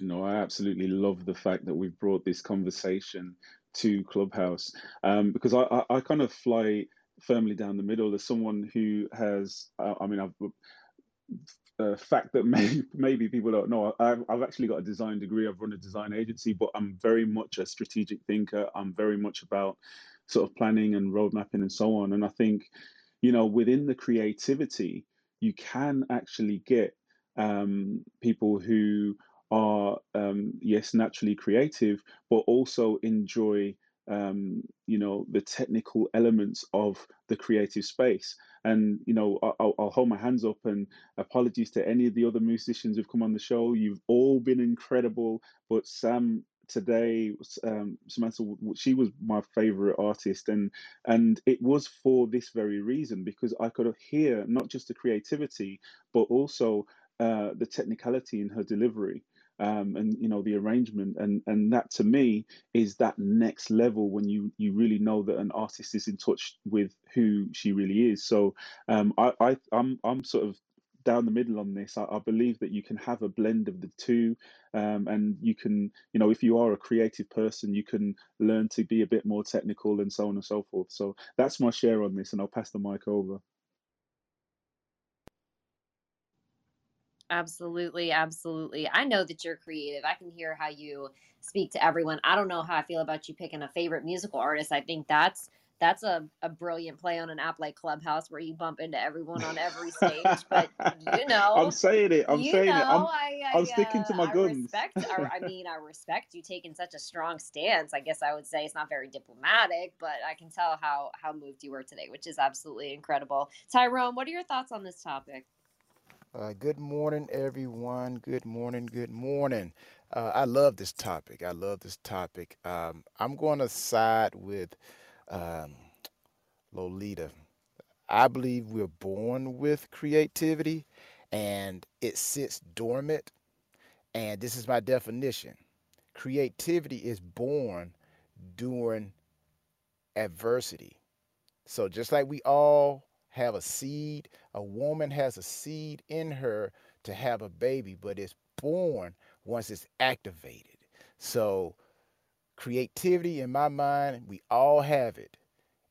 No, I absolutely love the fact that we've brought this conversation to Clubhouse um, because I, I, I kind of fly firmly down the middle as someone who has, uh, I mean, I've a fact that <laughs> maybe maybe people don't know. I've, I've actually got a design degree. I've run a design agency, but I'm very much a strategic thinker. I'm very much about sort of planning and road mapping and so on. And I think, you know, within the creativity, you can actually get um, people who are um, yes naturally creative, but also enjoy um, you know the technical elements of the creative space. And you know, I'll, I'll hold my hands up and apologies to any of the other musicians who've come on the show. You've all been incredible, but Sam today, um, Samantha, she was my favorite artist, and and it was for this very reason because I could hear not just the creativity, but also uh, the technicality in her delivery. Um, and you know the arrangement and and that to me is that next level when you you really know that an artist is in touch with who she really is so um, I, I I'm I'm sort of down the middle on this. I, I, believe that you can have a blend of the two, um, and you can, you know, if you are a creative person, you can learn to be a bit more technical and so on and so forth. So that's my share on this, and I'll pass the mic over. Absolutely, absolutely. I know that you're creative. I can hear how you speak to everyone. I don't know how I feel about you picking a favorite musical artist. I think that's that's a, a brilliant play on an app like Clubhouse where you bump into everyone on every stage. But you <laughs> know, I'm saying it. I'm saying know, it. I'm, I, I, am sticking to uh, my I guns. Respect, I, I <laughs> mean, I respect you taking such a strong stance. I guess I would say it's not very diplomatic, but I can tell how how moved you were today, which is absolutely incredible. Tyrone, what are your thoughts on this topic? Uh, good morning, everyone. Good morning. Good morning. Uh, I love this topic. I love this topic. Um, I'm going to side with um, Lolita. I believe we're born with creativity and it sits dormant. And this is my definition creativity is born during adversity. So, just like we all have a seed. A woman has a seed in her to have a baby, but it's born once it's activated. So, creativity in my mind, we all have it,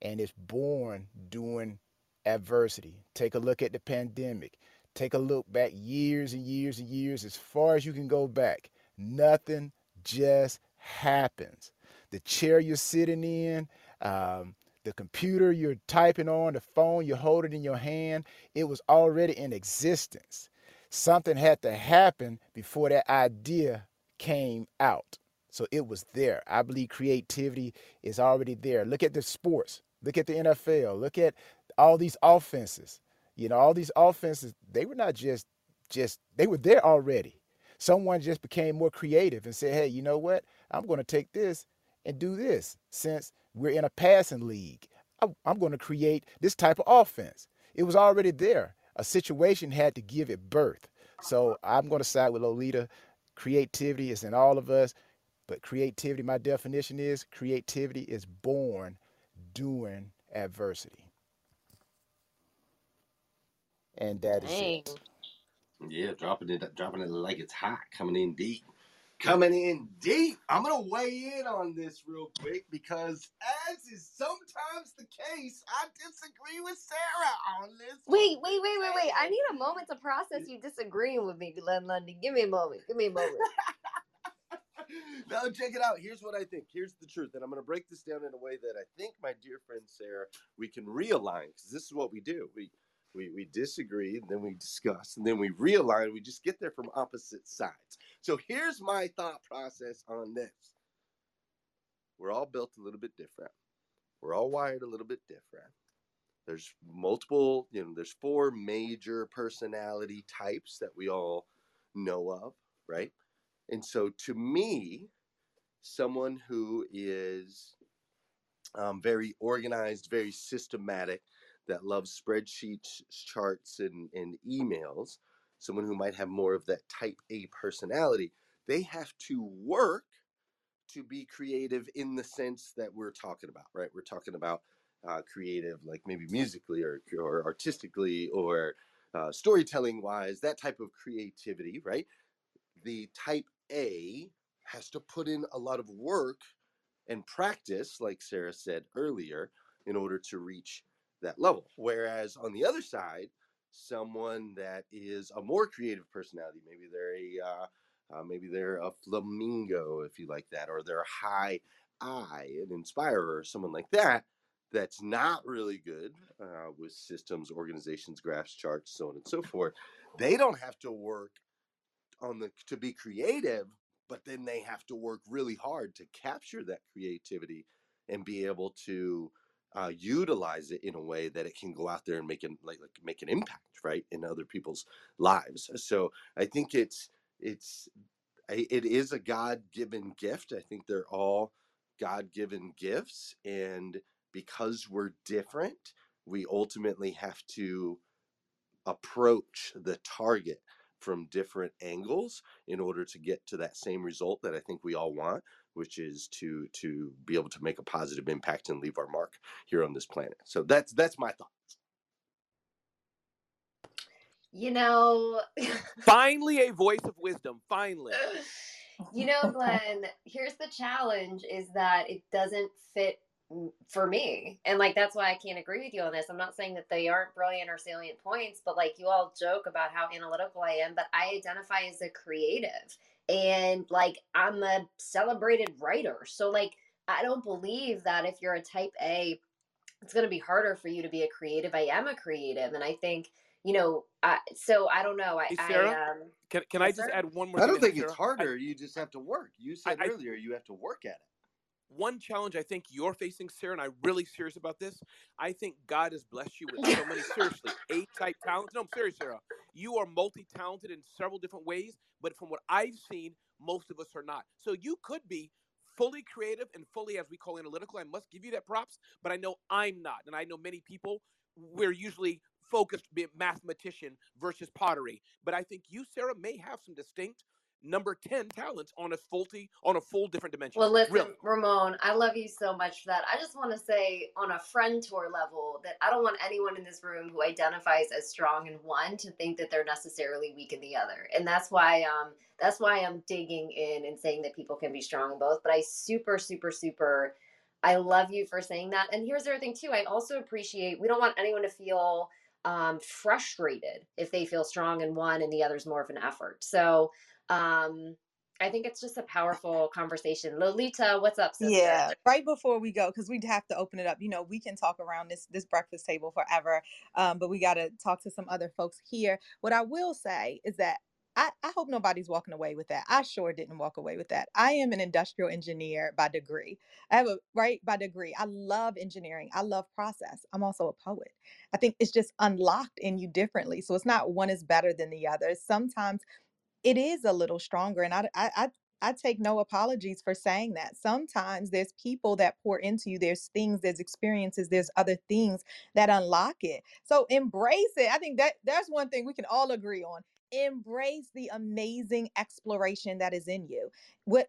and it's born during adversity. Take a look at the pandemic. Take a look back years and years and years, as far as you can go back. Nothing just happens. The chair you're sitting in, um, the computer you're typing on, the phone you hold it in your hand, it was already in existence. Something had to happen before that idea came out. So it was there. I believe creativity is already there. Look at the sports. Look at the NFL. Look at all these offenses. You know, all these offenses, they were not just just they were there already. Someone just became more creative and said, "Hey, you know what? I'm going to take this and do this since we're in a passing league. I'm going to create this type of offense. It was already there. A situation had to give it birth. So I'm going to side with Lolita. Creativity is in all of us, but creativity, my definition is creativity is born during adversity. And that is it. Yeah, dropping it, dropping it like it's hot, coming in deep coming in deep. I'm going to weigh in on this real quick because, as is sometimes the case, I disagree with Sarah on this. Wait, wait, wait, wait, wait. I need a moment to process you disagreeing with me, Glenn Lundy. Give me a moment. Give me a moment. <laughs> now, check it out. Here's what I think. Here's the truth. And I'm going to break this down in a way that I think, my dear friend Sarah, we can realign because this is what we do. We we, we disagree and then we discuss and then we realign we just get there from opposite sides so here's my thought process on this. We're all built a little bit different. We're all wired a little bit different. There's multiple you know there's four major personality types that we all know of right? And so to me someone who is um, very organized very systematic that loves spreadsheets, charts, and, and emails, someone who might have more of that type A personality, they have to work to be creative in the sense that we're talking about, right? We're talking about uh, creative, like maybe musically or, or artistically or uh, storytelling wise, that type of creativity, right? The type A has to put in a lot of work and practice, like Sarah said earlier, in order to reach that level. Whereas on the other side, someone that is a more creative personality, maybe they're a uh, uh, maybe they're a flamingo, if you like that, or they're a high I, an inspirer, someone like that. That's not really good uh, with systems, organizations, graphs, charts, so on and so forth. They don't have to work on the to be creative, but then they have to work really hard to capture that creativity and be able to uh, utilize it in a way that it can go out there and make an like, like make an impact right in other people's lives. So i think it's it's it is a god-given gift. I think they're all god-given gifts and because we're different we ultimately have to approach the target from different angles in order to get to that same result that I think we all want, which is to to be able to make a positive impact and leave our mark here on this planet. So that's that's my thought. You know, <laughs> Finally, a voice of wisdom. Finally. <laughs> you know, Glenn, here's the challenge is that it doesn't fit for me. And like that's why I can't agree with you on this. I'm not saying that they aren't brilliant or salient points, but like you all joke about how analytical I am, but I identify as a creative. And like I'm a celebrated writer. So like I don't believe that if you're a type A, it's going to be harder for you to be a creative. I am a creative and I think, you know, I, so I don't know. I, Hey, I um Can, can I just sir? add one more I don't to that, think it's Sarah? I- harder. you just have to work. You said I- earlier you have to work at it. One challenge I think you're facing, Sarah, and I'm really serious about this. I think God has blessed you with so many, seriously, A type talents. No, I'm serious, Sarah. You are multi talented in several different ways, but from what I've seen, most of us are not. So you could be fully creative and fully, as we call analytical. I must give you that props, but I know I'm not. And I know many people, we're usually focused mathematician versus pottery. But I think you, Sarah, may have some distinct number 10 talents on a fully on a full different dimension. Well, listen, really. Ramon, I love you so much for that. I just want to say, on a friend tour level, that I don't want anyone in this room who identifies as strong in one to think that they're necessarily weak in the other. And that's why, um, that's why I'm digging in and saying that people can be strong in both. But I super, super, super, I love you for saying that. And here's the other thing too. I also appreciate. We don't want anyone to feel um, frustrated if they feel strong in one and the other's more of an effort. So. Um, I think it's just a powerful conversation. Lolita, what's up, sister? Yeah, right before we go, because we'd have to open it up. You know, we can talk around this this breakfast table forever, um, but we got to talk to some other folks here. What I will say is that I, I hope nobody's walking away with that. I sure didn't walk away with that. I am an industrial engineer by degree. I have a right by degree. I love engineering. I love process. I'm also a poet. I think it's just unlocked in you differently. So it's not one is better than the other. Sometimes it is a little stronger and I, I i I take no apologies for saying that. Sometimes there's people that pour into you, there's things, there's experiences, there's other things that unlock it. So embrace it. I think that that's one thing we can all agree on. Embrace the amazing exploration that is in you. What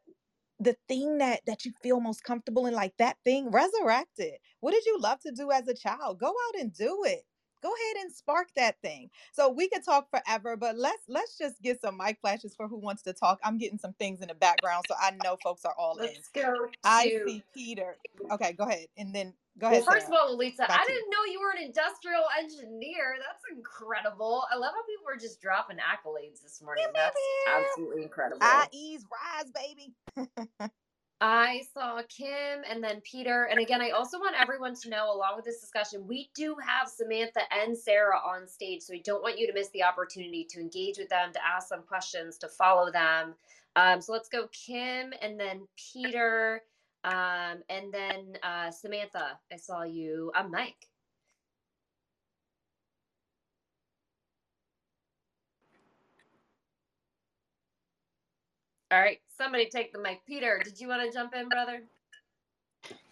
the thing that that you feel most comfortable in like that thing resurrect it. What did you love to do as a child? Go out and do it go ahead and spark that thing so we could talk forever but let's let's just get some mic flashes for who wants to talk i'm getting some things in the background so i know folks are all in Let's go i to- see peter okay go ahead and then go Well, ahead first of all, Back I didn't know you were an industrial engineer. That's incredible. I love how people are just dropping accolades this morning. That's absolutely incredible. IE's rise baby <laughs> I saw Kim and then Peter. And again, I also want everyone to know, along with this discussion, we do have Samantha and Sarah on stage. So we don't want you to miss the opportunity to engage with them, to ask them questions, to follow them. Um, so let's go Kim and then Peter. Um, and then uh, Samantha, I saw you. I'm Mike. All right, somebody take the mic. Peter, did you want to jump in, brother?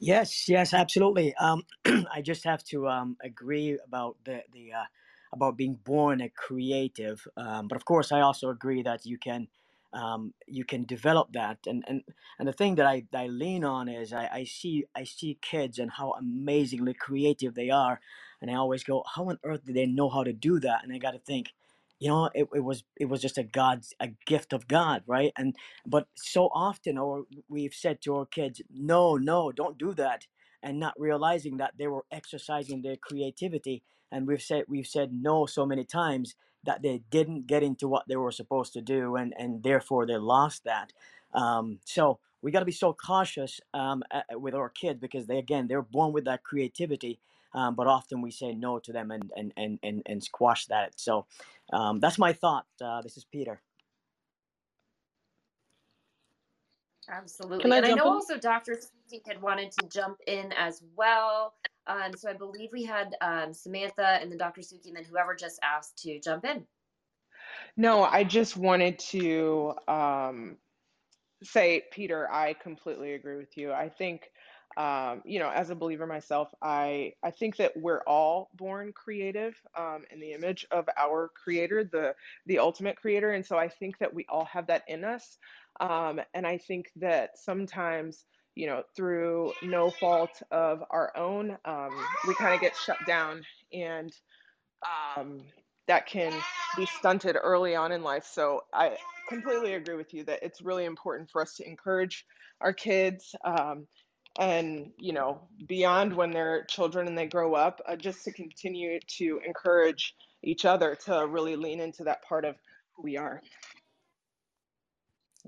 Yes, yes, absolutely. Um, <clears throat> I just have to um, agree about the the uh, about being born a creative. Um, but of course, I also agree that you can um, you can develop that. And and and the thing that I, that I lean on is I, I see I see kids and how amazingly creative they are, and I always go, how on earth do they know how to do that? And I got to think, you know, it, it was it was just a God's a gift of God, right? And but so often, or we've said to our kids, no, no, don't do that, and not realizing that they were exercising their creativity. And we've said we've said no so many times that they didn't get into what they were supposed to do, and and therefore they lost that. Um, so we got to be so cautious um, with our kids because they again they're born with that creativity. Um, but often we say no to them and and and and, and squash that. So um, that's my thought. Uh, this is Peter. Absolutely. Can I and I know in? also Dr. Susie had wanted to jump in as well. Um, so I believe we had um, Samantha and then Dr. Suki and then whoever just asked to jump in. No, I just wanted to um, say, Peter, I completely agree with you. I think um, you know, as a believer myself, I I think that we're all born creative um, in the image of our Creator, the the ultimate Creator, and so I think that we all have that in us. Um, and I think that sometimes, you know, through no fault of our own, um, we kind of get shut down, and um, that can be stunted early on in life. So I completely agree with you that it's really important for us to encourage our kids um, and you know beyond when they're children and they grow up uh, just to continue to encourage each other to really lean into that part of who we are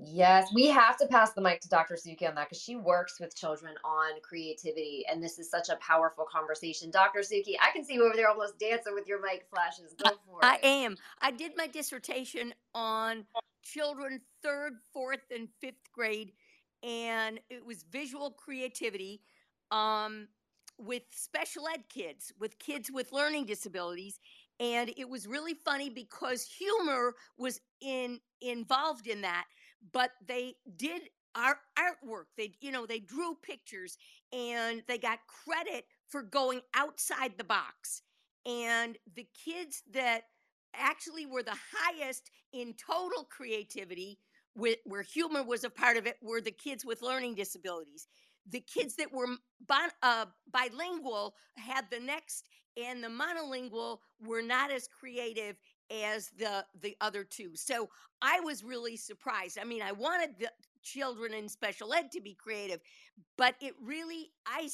Yes, we have to pass the mic to Dr. Suki on that because she works with children on creativity, and this is such a powerful conversation. Dr. Suki, I can see you over there almost dancing with your mic flashes. Go for I it. I am. I did my dissertation on children third, fourth, and fifth grade, and it was visual creativity um, with special ed kids, with kids with learning disabilities. And it was really funny because humor was in involved in that, but they did our artwork. They, you know, they drew pictures and they got credit for going outside the box. And the kids that actually were the highest in total creativity with, where humor was a part of it were the kids with learning disabilities. The kids that were bi- uh, bilingual had the next and the monolingual were not as creative as the the other two. So i was really surprised. I mean i wanted the children in special ed to be creative but it really I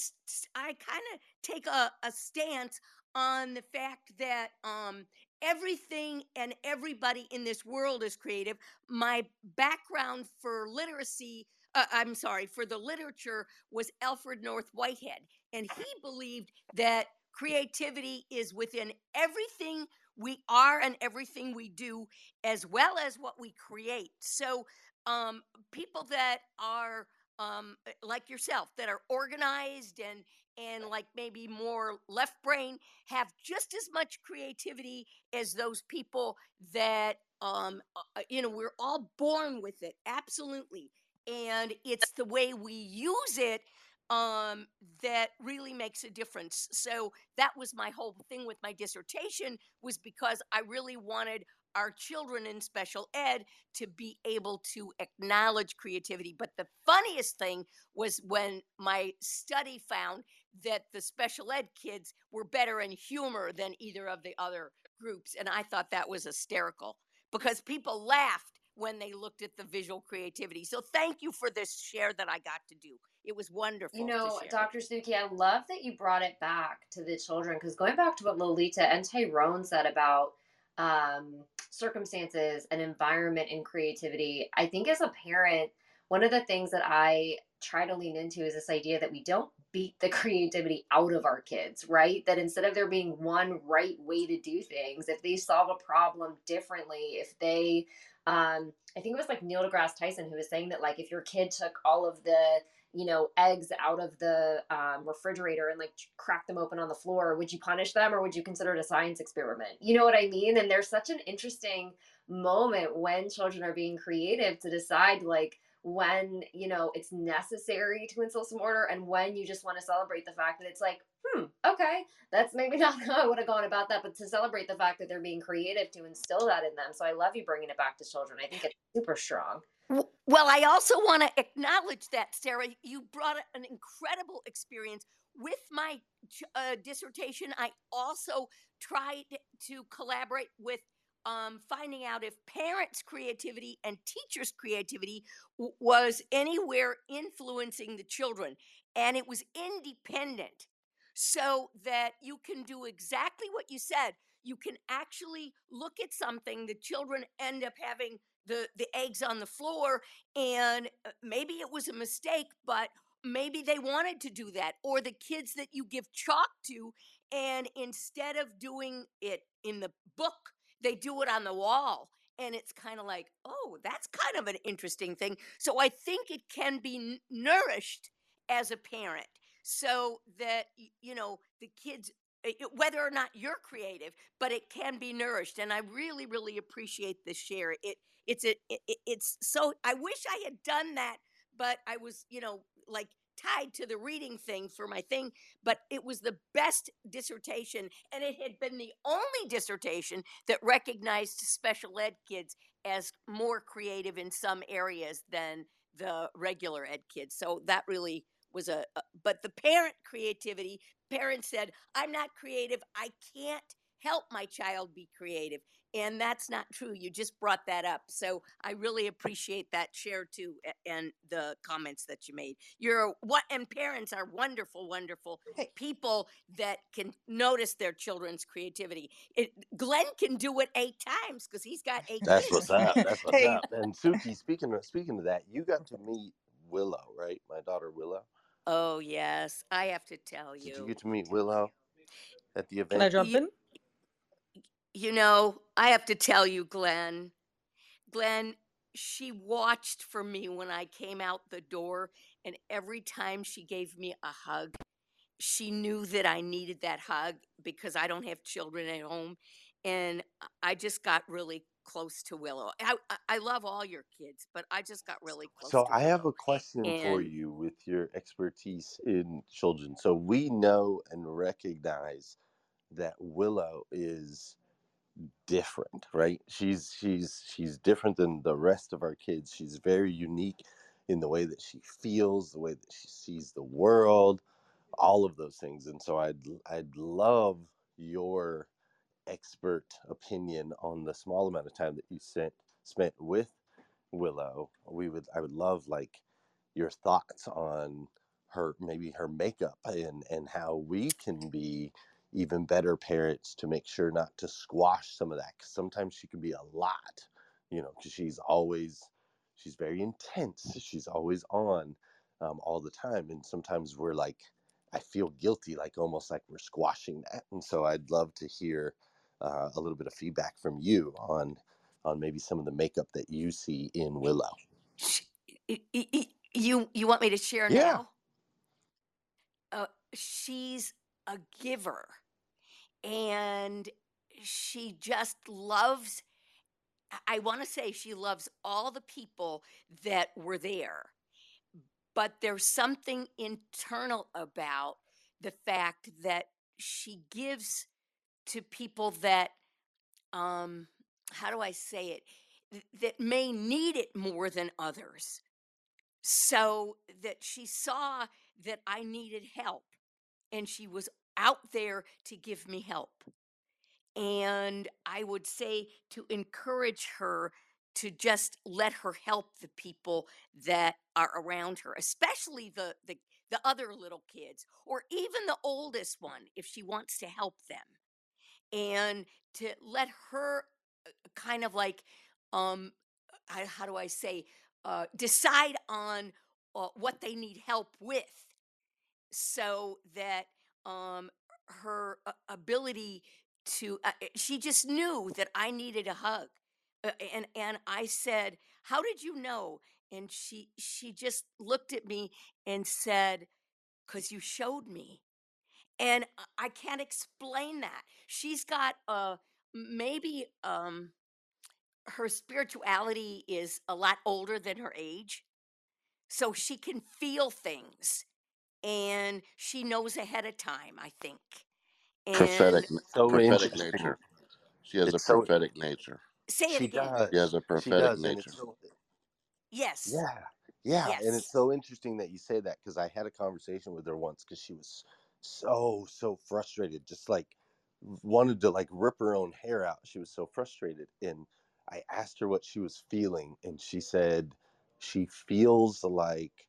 I kind of take a, a stance on the fact that um everything and everybody in this world is creative. My background for literacy uh, i'm sorry for the literature was alfred north whitehead and he believed that creativity is within everything we are and everything we do as well as what we create. So um people that are um like yourself that are organized and and like maybe more left brain have just as much creativity as those people that um uh, you know we're all born with it absolutely and it's the way we use it um that really makes a difference. So that was my whole thing with my dissertation was because i really wanted our children in special ed to be able to acknowledge creativity but the funniest thing was when my study found that the special ed kids were better in humor than either of the other groups and i thought that was hysterical because people laughed when they looked at the visual creativity so thank you for this share that i got to do it was wonderful You know. Dr. Suki, I love that you brought it back to the children because going back to what Lolita and Tyrone said about um, circumstances and environment and creativity, I think as a parent, one of the things that I try to lean into is this idea that we don't beat the <laughs> creativity out of our kids, right? That instead of there being one right way to do things, if they solve a problem differently, if they, um, I think it was like Neil deGrasse Tyson who was saying that like if your kid took all of the you know eggs out of the um, refrigerator and like crack them open on the floor would you punish them or would you consider it a science experiment you know what i mean and there's such an interesting moment when children are being creative to decide like when you know it's necessary to instill some order and when you just want to celebrate the fact that it's like hmm okay that's maybe <laughs> not how i would have gone about that but to celebrate the fact that they're being creative to instill that in them so i love you bringing it back to children i think it's super strong Well, I also want to acknowledge that, Sarah. You brought an incredible experience with my uh, dissertation. I also tried to collaborate with um, finding out if parents' creativity and teachers' creativity w- was anywhere influencing the children, and it was independent so that you can do exactly what you said. You can actually look at something, the children end up having the, the eggs on the floor, and uh, maybe it was a mistake, but maybe they wanted to do that. Or the kids that you give chalk to, and instead of doing it in the book, they do it on the wall. And it's kind of like, oh, that's kind of an interesting thing. So I think it can be nourished as a parent so that you know the kids whether or not you're creative but it can be nourished and i really really appreciate this share it it's a it- it's so i wish i had done that but i was you know like tied to the reading thing for my thing, but it was the best dissertation, and it had been the only dissertation that recognized special ed kids as more creative in some areas than the regular ed kids. So that really was a, a but the parent creativity, parents said, I'm not creative. I can't help my child be creative. And that's not true. You just brought that up. So I really appreciate that share too and the comments that you made. You're what and parents are wonderful, wonderful people that can notice their children's creativity. It, Glenn can do it eight times because he's got eight That's kids. what's up. That's <laughs> what's Hey. up. And Suki, speaking of speaking of that, you got to meet Willow, right? My daughter Willow. Oh yes, I have to tell you. Did you you. get to meet Willow at the event? Can I jump You, in? You know, I have to tell you, Glenn. Glenn, she watched for me when I came out the door, and every time she gave me a hug, she knew that I needed that hug because I don't have children at home, and I just got really close to Willow. I I- love all your kids, but I just got really close So I have a question for you with your expertise in children. So we know and recognize that Willow is different, right? She's she's she's different than the rest of our kids. She's very unique in the way that she feels, the way that she sees the world, all of those things. And so I'd I'd love your expert opinion on the small amount of time that you spent spent with Willow. We would I would love like your thoughts on her maybe her makeup and and how we can be even better parents to make sure not to squash some of that because sometimes she can be a lot you know because she's always she's very intense she's always on um, all the time and sometimes we're like i feel guilty like almost like we're squashing that and so i'd love to hear uh, a little bit of feedback from you on on maybe some of the makeup that you see in willow. you you want me to share yeah. now? Uh, she's a giver and she just loves i want to say she loves all the people that were there but there's something internal about the fact that she gives to people that um how do i say it? That may need it more than others. So that she saw that i needed help and she was out there to give me help and I would say to encourage her to just let her help the people that are around her, especially the the, the other little kids or even the oldest one if she wants to help them. And to let her uh, kind of like um I- how do I say uh decide on uh, what they need help with so that um her uh, ability to uh, uh, she just knew that I needed a hug uh, and and I said how did you know? And she she just looked at me and said cuz you showed me and I can't explain that. She's got uh maybe um her spirituality is a lot older than her age so she can feel things and she knows ahead of time i think and prophetic so prophetic interesting nature. She has a it's so prophetic nature. say it she again She has a prophetic does nature. so yes Yeah, yeah, and it's so interesting that you say that because I had a conversation with her once because she was so so frustrated, just like wanted to like rip her own hair out. She was so frustrated, and I asked her what she was feeling, and she said she feels like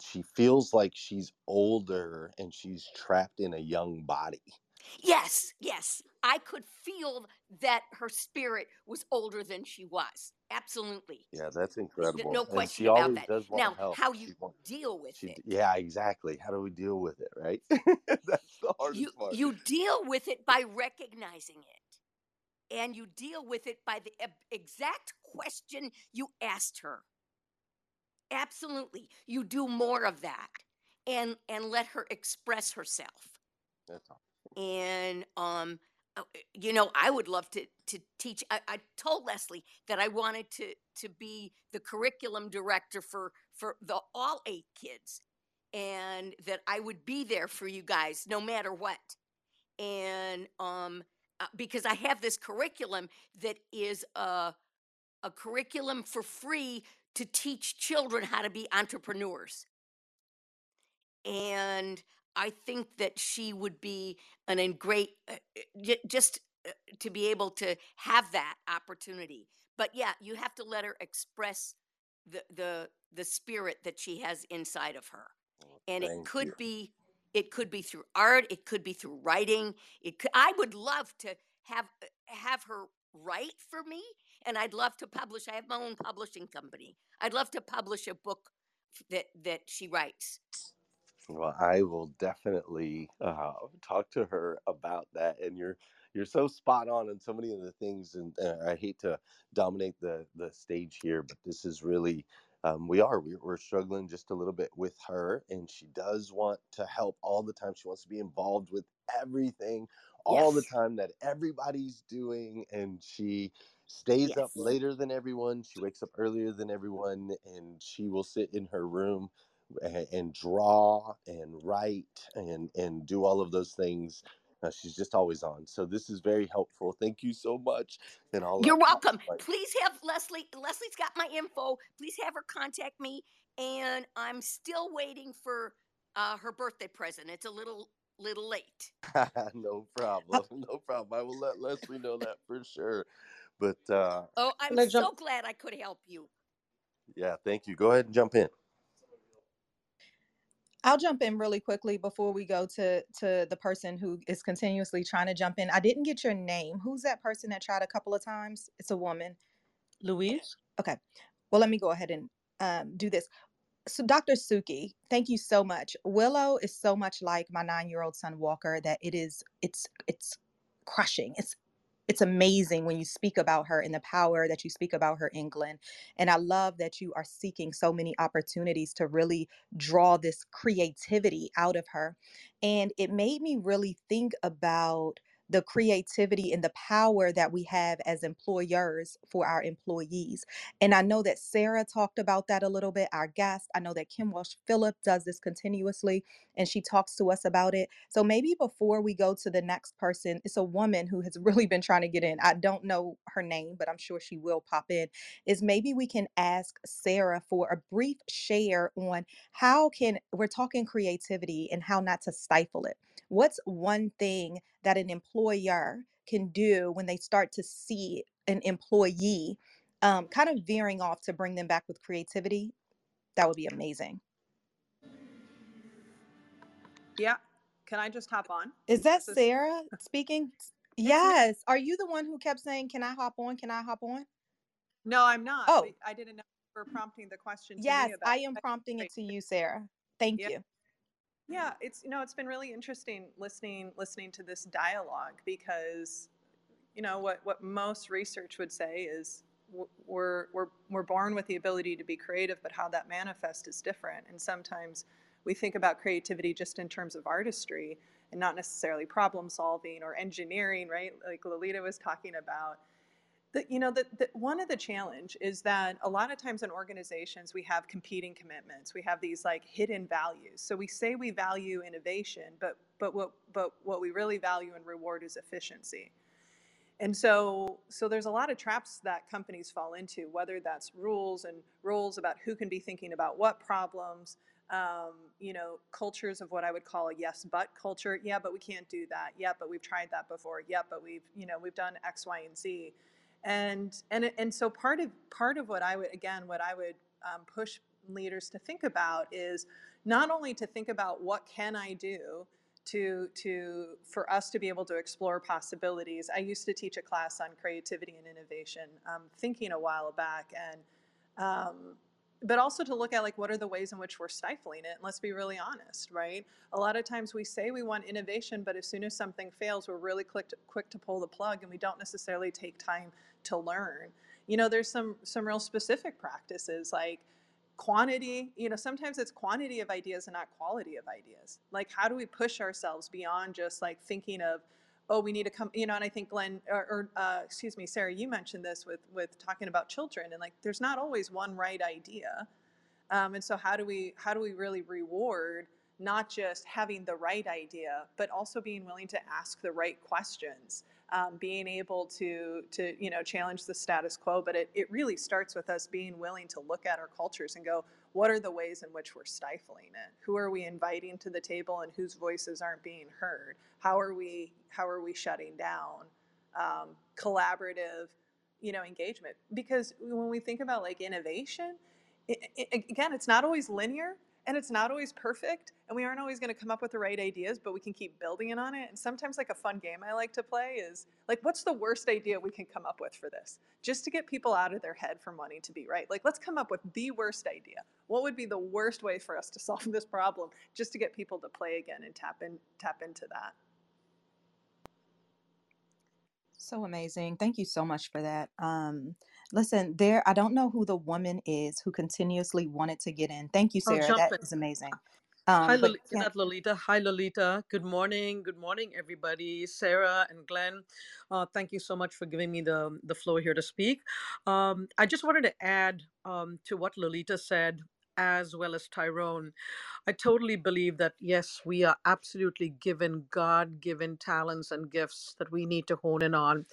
she feels like she's older and she's trapped in a young body. yes yes i could feel that her spirit was older than she was absolutely Yeah, that's incredible, no question about that now help. how you deal with She, it yeah, exactly. How do we deal with it, right? <laughs> That's the you hardest part. you deal with it by recognizing it and you deal with it by the exact question you asked her absolutely you do more of that and and let her express herself That's all. and um uh, you know i would love to to teach I, I told leslie that i wanted to to be the curriculum director for for the all eight kids and that I would be there for you guys no matter what. And um, uh, because I have this curriculum that is a, a curriculum for free to teach children how to be entrepreneurs. And I think that she would be an great, uh, uh, just uh, to be able to have that opportunity. But yeah, you have to let her express the the the spirit that she has inside of her and it could you. be it could be through art it could be through writing it could, i would love to have have her write for me and i'd love to publish i have my own publishing company i'd love to publish a book that that she writes Well, I will definitely uh, talk to her about that. And you're you're so spot on on so many of the things. And uh, I hate to dominate the the stage here, but this is really um, we are we, we're struggling just a little bit with her, and she does want to help all the time. She wants to be involved with everything all the time that everybody's doing, and she stays up later than everyone. She wakes up earlier than everyone, and she will sit in her room and, and draw and write and and do all of those things. Uh, she's just always on. So this is very helpful. Thank you so much. And you're uh, welcome the please have leslie leslie's got my info please have her contact me and i'm still waiting for uh, her birthday present it's a little little late <laughs> no problem. No problem. I will let Leslie know that for sure. But uh, oh i'm Can I jump? so glad i could help you yeah, thank you. Go ahead and jump in. I'll jump in really quickly before we go to to the person who is continuously trying to jump in. I didn't get your name. Who's that person that tried a couple of times? It's a woman. Louise? Okay. Well, let me go ahead and um, do this. So, Dr. Suki, thank you so much. Willow is so much like my nine-year-old son Walker that it is it's it's crushing. It's it's amazing when you speak about her and the power that you speak about her, England. And I love that you are seeking so many opportunities to really draw this creativity out of her. And it made me really think about the creativity and the power that we have as employers for our employees. And I know that Sarah talked about that a little bit, our guest. I know that Kim Walsh Phillip does this continuously and she talks to us about it. So maybe before we go to the next person, it's a woman who has <laughs> really been trying to get in. I don't know her name, but I'm sure she will pop in. Is maybe we can ask Sarah for a brief share on how can we're talking creativity and how not to stifle it. What's one thing that an employer can do when they start to see an employee um, kind of veering off to bring them back with creativity? That would be amazing. Yeah. Can I just hop on? Is that is Sarah speaking? Yes. Are you the one who kept saying, Can I hop on? Can I hop on? No, I'm not. Oh, I didn't know you were prompting the question to yes, me about I am prompting it to you, Sarah. Thank Yeah. you. Yeah, it's you know it's been really interesting listening listening to this dialogue because you know what what most research would say is we're we're we're born with the ability to be creative, but how that manifests is different. And sometimes we think about creativity just in terms of artistry and not necessarily problem solving or engineering, right? Like Lolita was talking about the, you know, the, the, one of the challenge is that a lot of times in organizations we have competing commitments. We have these like hidden values. So we say we value innovation, but but what but what we really value and reward is efficiency. And so so there's a lot of traps that companies fall into, whether that's rules and rules about who can be thinking about what problems. Um, you know, cultures of what I would call a yes but culture. Yeah, but we can't do that. Yeah, but we've tried that before. Yeah, but we've you know we've done X, Y, and Z and and and so part of part of what I would again what I would um, push leaders to think about is not only to think about what can I do to to for us to be able to explore possibilities. I used to teach a class on creativity and innovation, um, thinking a while back, and um, but also to look at like what are the ways in which we're stifling it and let's be really honest right a lot of times we say we want innovation but as soon as something fails we're really quick to, quick to pull the plug and we don't necessarily take time to learn. You know there's some some real specific practices like quantity you know sometimes it's quantity of ideas and not quality of ideas. Like how do we push ourselves beyond just like thinking of oh we need to come you know and i think glenn or, or uh, excuse me sarah you mentioned this with with talking about children and like there's not always one right idea. Um, and so how do we how do we really reward not just having the right idea, but also being willing to ask the right questions, um, being able to to you know challenge the status quo. But it, it really starts with us being willing to look at our cultures and go, what are the ways in which we're stifling it? Who are we inviting to the table and whose voices aren't being heard? How are we how are we shutting down um, collaborative, you know, engagement? Because when we think about like innovation, it, it, again, it's not always linear and it's not always perfect and we aren't always going to come up with the right ideas but we can keep building on it and sometimes like a fun game i like to play is like what's the worst idea we can come up with for this? Just to get people out of their head from wanting to be right. Like let's come up with the worst idea. What would be the worst way for us to <laughs> solve this problem? Just to get people to play again and tap in tap into that. So amazing. Thank you so much for that. Um, listen, there, I don't know who the woman is who continuously wanted to get in. Thank you, I'll Sarah. That in. is amazing. Hi, Um, but Lolita. Is can, that Lolita? Hi, Lolita. Good morning. Good morning, everybody. Sarah and Glenn, uh, thank you so much for giving me the the floor here to speak. Um, I just wanted to add um, to what Lolita said, as well as Tyrone. I mm. totally believe that yes, we are absolutely given God given talents and gifts that we need to hone in on.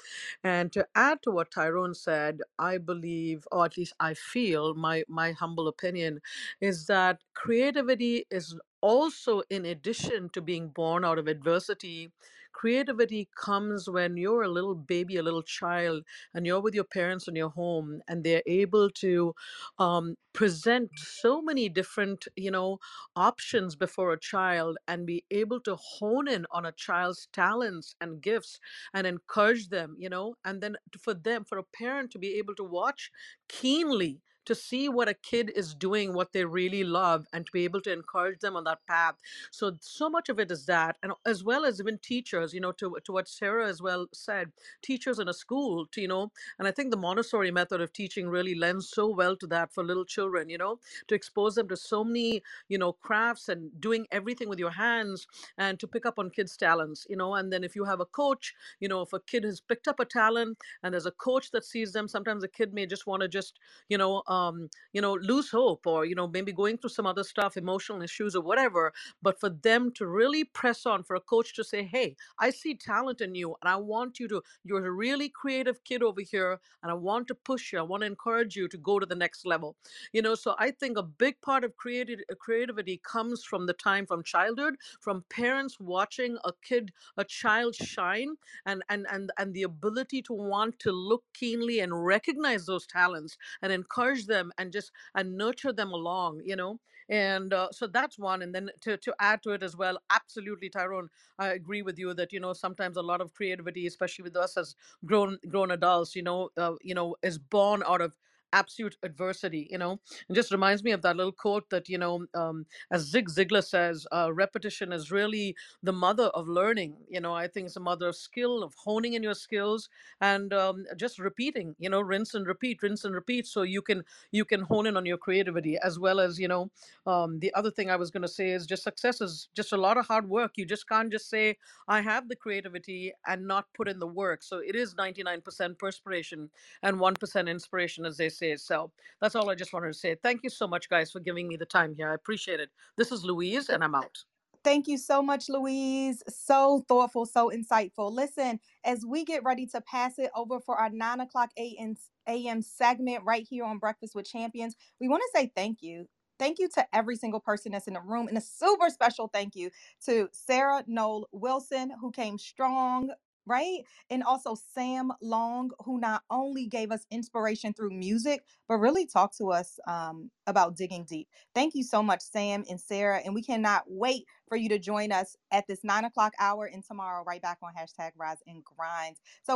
And to add to what Tyrone said, I believe, or at least I feel, my my humble opinion is that creativity is also in addition to being born out of adversity creativity comes when you're a little baby a little child and you're with your parents in your home and they're able to um, present so many different you know options before a child and be able to hone in on a child's talents and gifts and encourage them you know and then for them for a parent to be able to watch keenly to see what a kid is doing what they really love and to be able to encourage them on that path. So so much of it is that and as well as even teachers you know to, to what sarah as well said teachers in a school to you know and i think the montessori method of teaching really lends so well to that for little children you know to expose them to so many you know crafts and doing everything with your hands and to pick up on kids talents you know and then if you have a coach you know if a kid has picked up a talent and there's a coach that sees them sometimes a kid may just want to just you know Um, you know lose hope or you know maybe going through some other stuff emotional issues or whatever but for them to really press on for a coach to say hey i see talent in you and i want you to you're a really creative kid over here and i want to push you i want to encourage you to go to the next level. You know so i think a big part of creative uh, creativity comes from the time from childhood from parents watching a kid a child shine and and and and the ability to want to look keenly and recognize those talents and encourage them and just and nurture them along you know and uh, so that's one and then to, to add to it as well absolutely tyrone i agree with you that you know sometimes a lot of creativity especially with us as grown grown adults you know uh, you know is born out of absolute adversity you know? It just reminds me of that little quote that you know um, as zig ziglar says uh, repetition is really the mother of learning you know? I think it's a mother of skill of honing in your skills and um, just repeating you know? Rinse and repeat rinse and repeat so you can you can hone in on your creativity as well as you know um, the other thing i was going to say is just success is just a lot of hard work. You just can't just say i have the creativity and not put in the work. So it is 99% perspiration and 1% inspiration as they so that's all i just wanted to say thank you so much guys for giving me the time here i appreciate it this is louise and i'm out thank you so much, Louise. So thoughtful, so insightful. Listen, as we get ready to pass it over for our nine o'clock a.m. segment right here on Breakfast with Champions, we want to say thank you. Thank you to every single person that's in the room, and a super special thank you to Sarah Noll Wilson, who came strong, right? And also Sam Long, who not only gave us inspiration through music, but really talked to us um, about digging deep. Thank you so much, Sam and Sarah. And we cannot wait for you to join us at this nine o'clock hour and tomorrow, right back on hashtag Rise and Grind. So,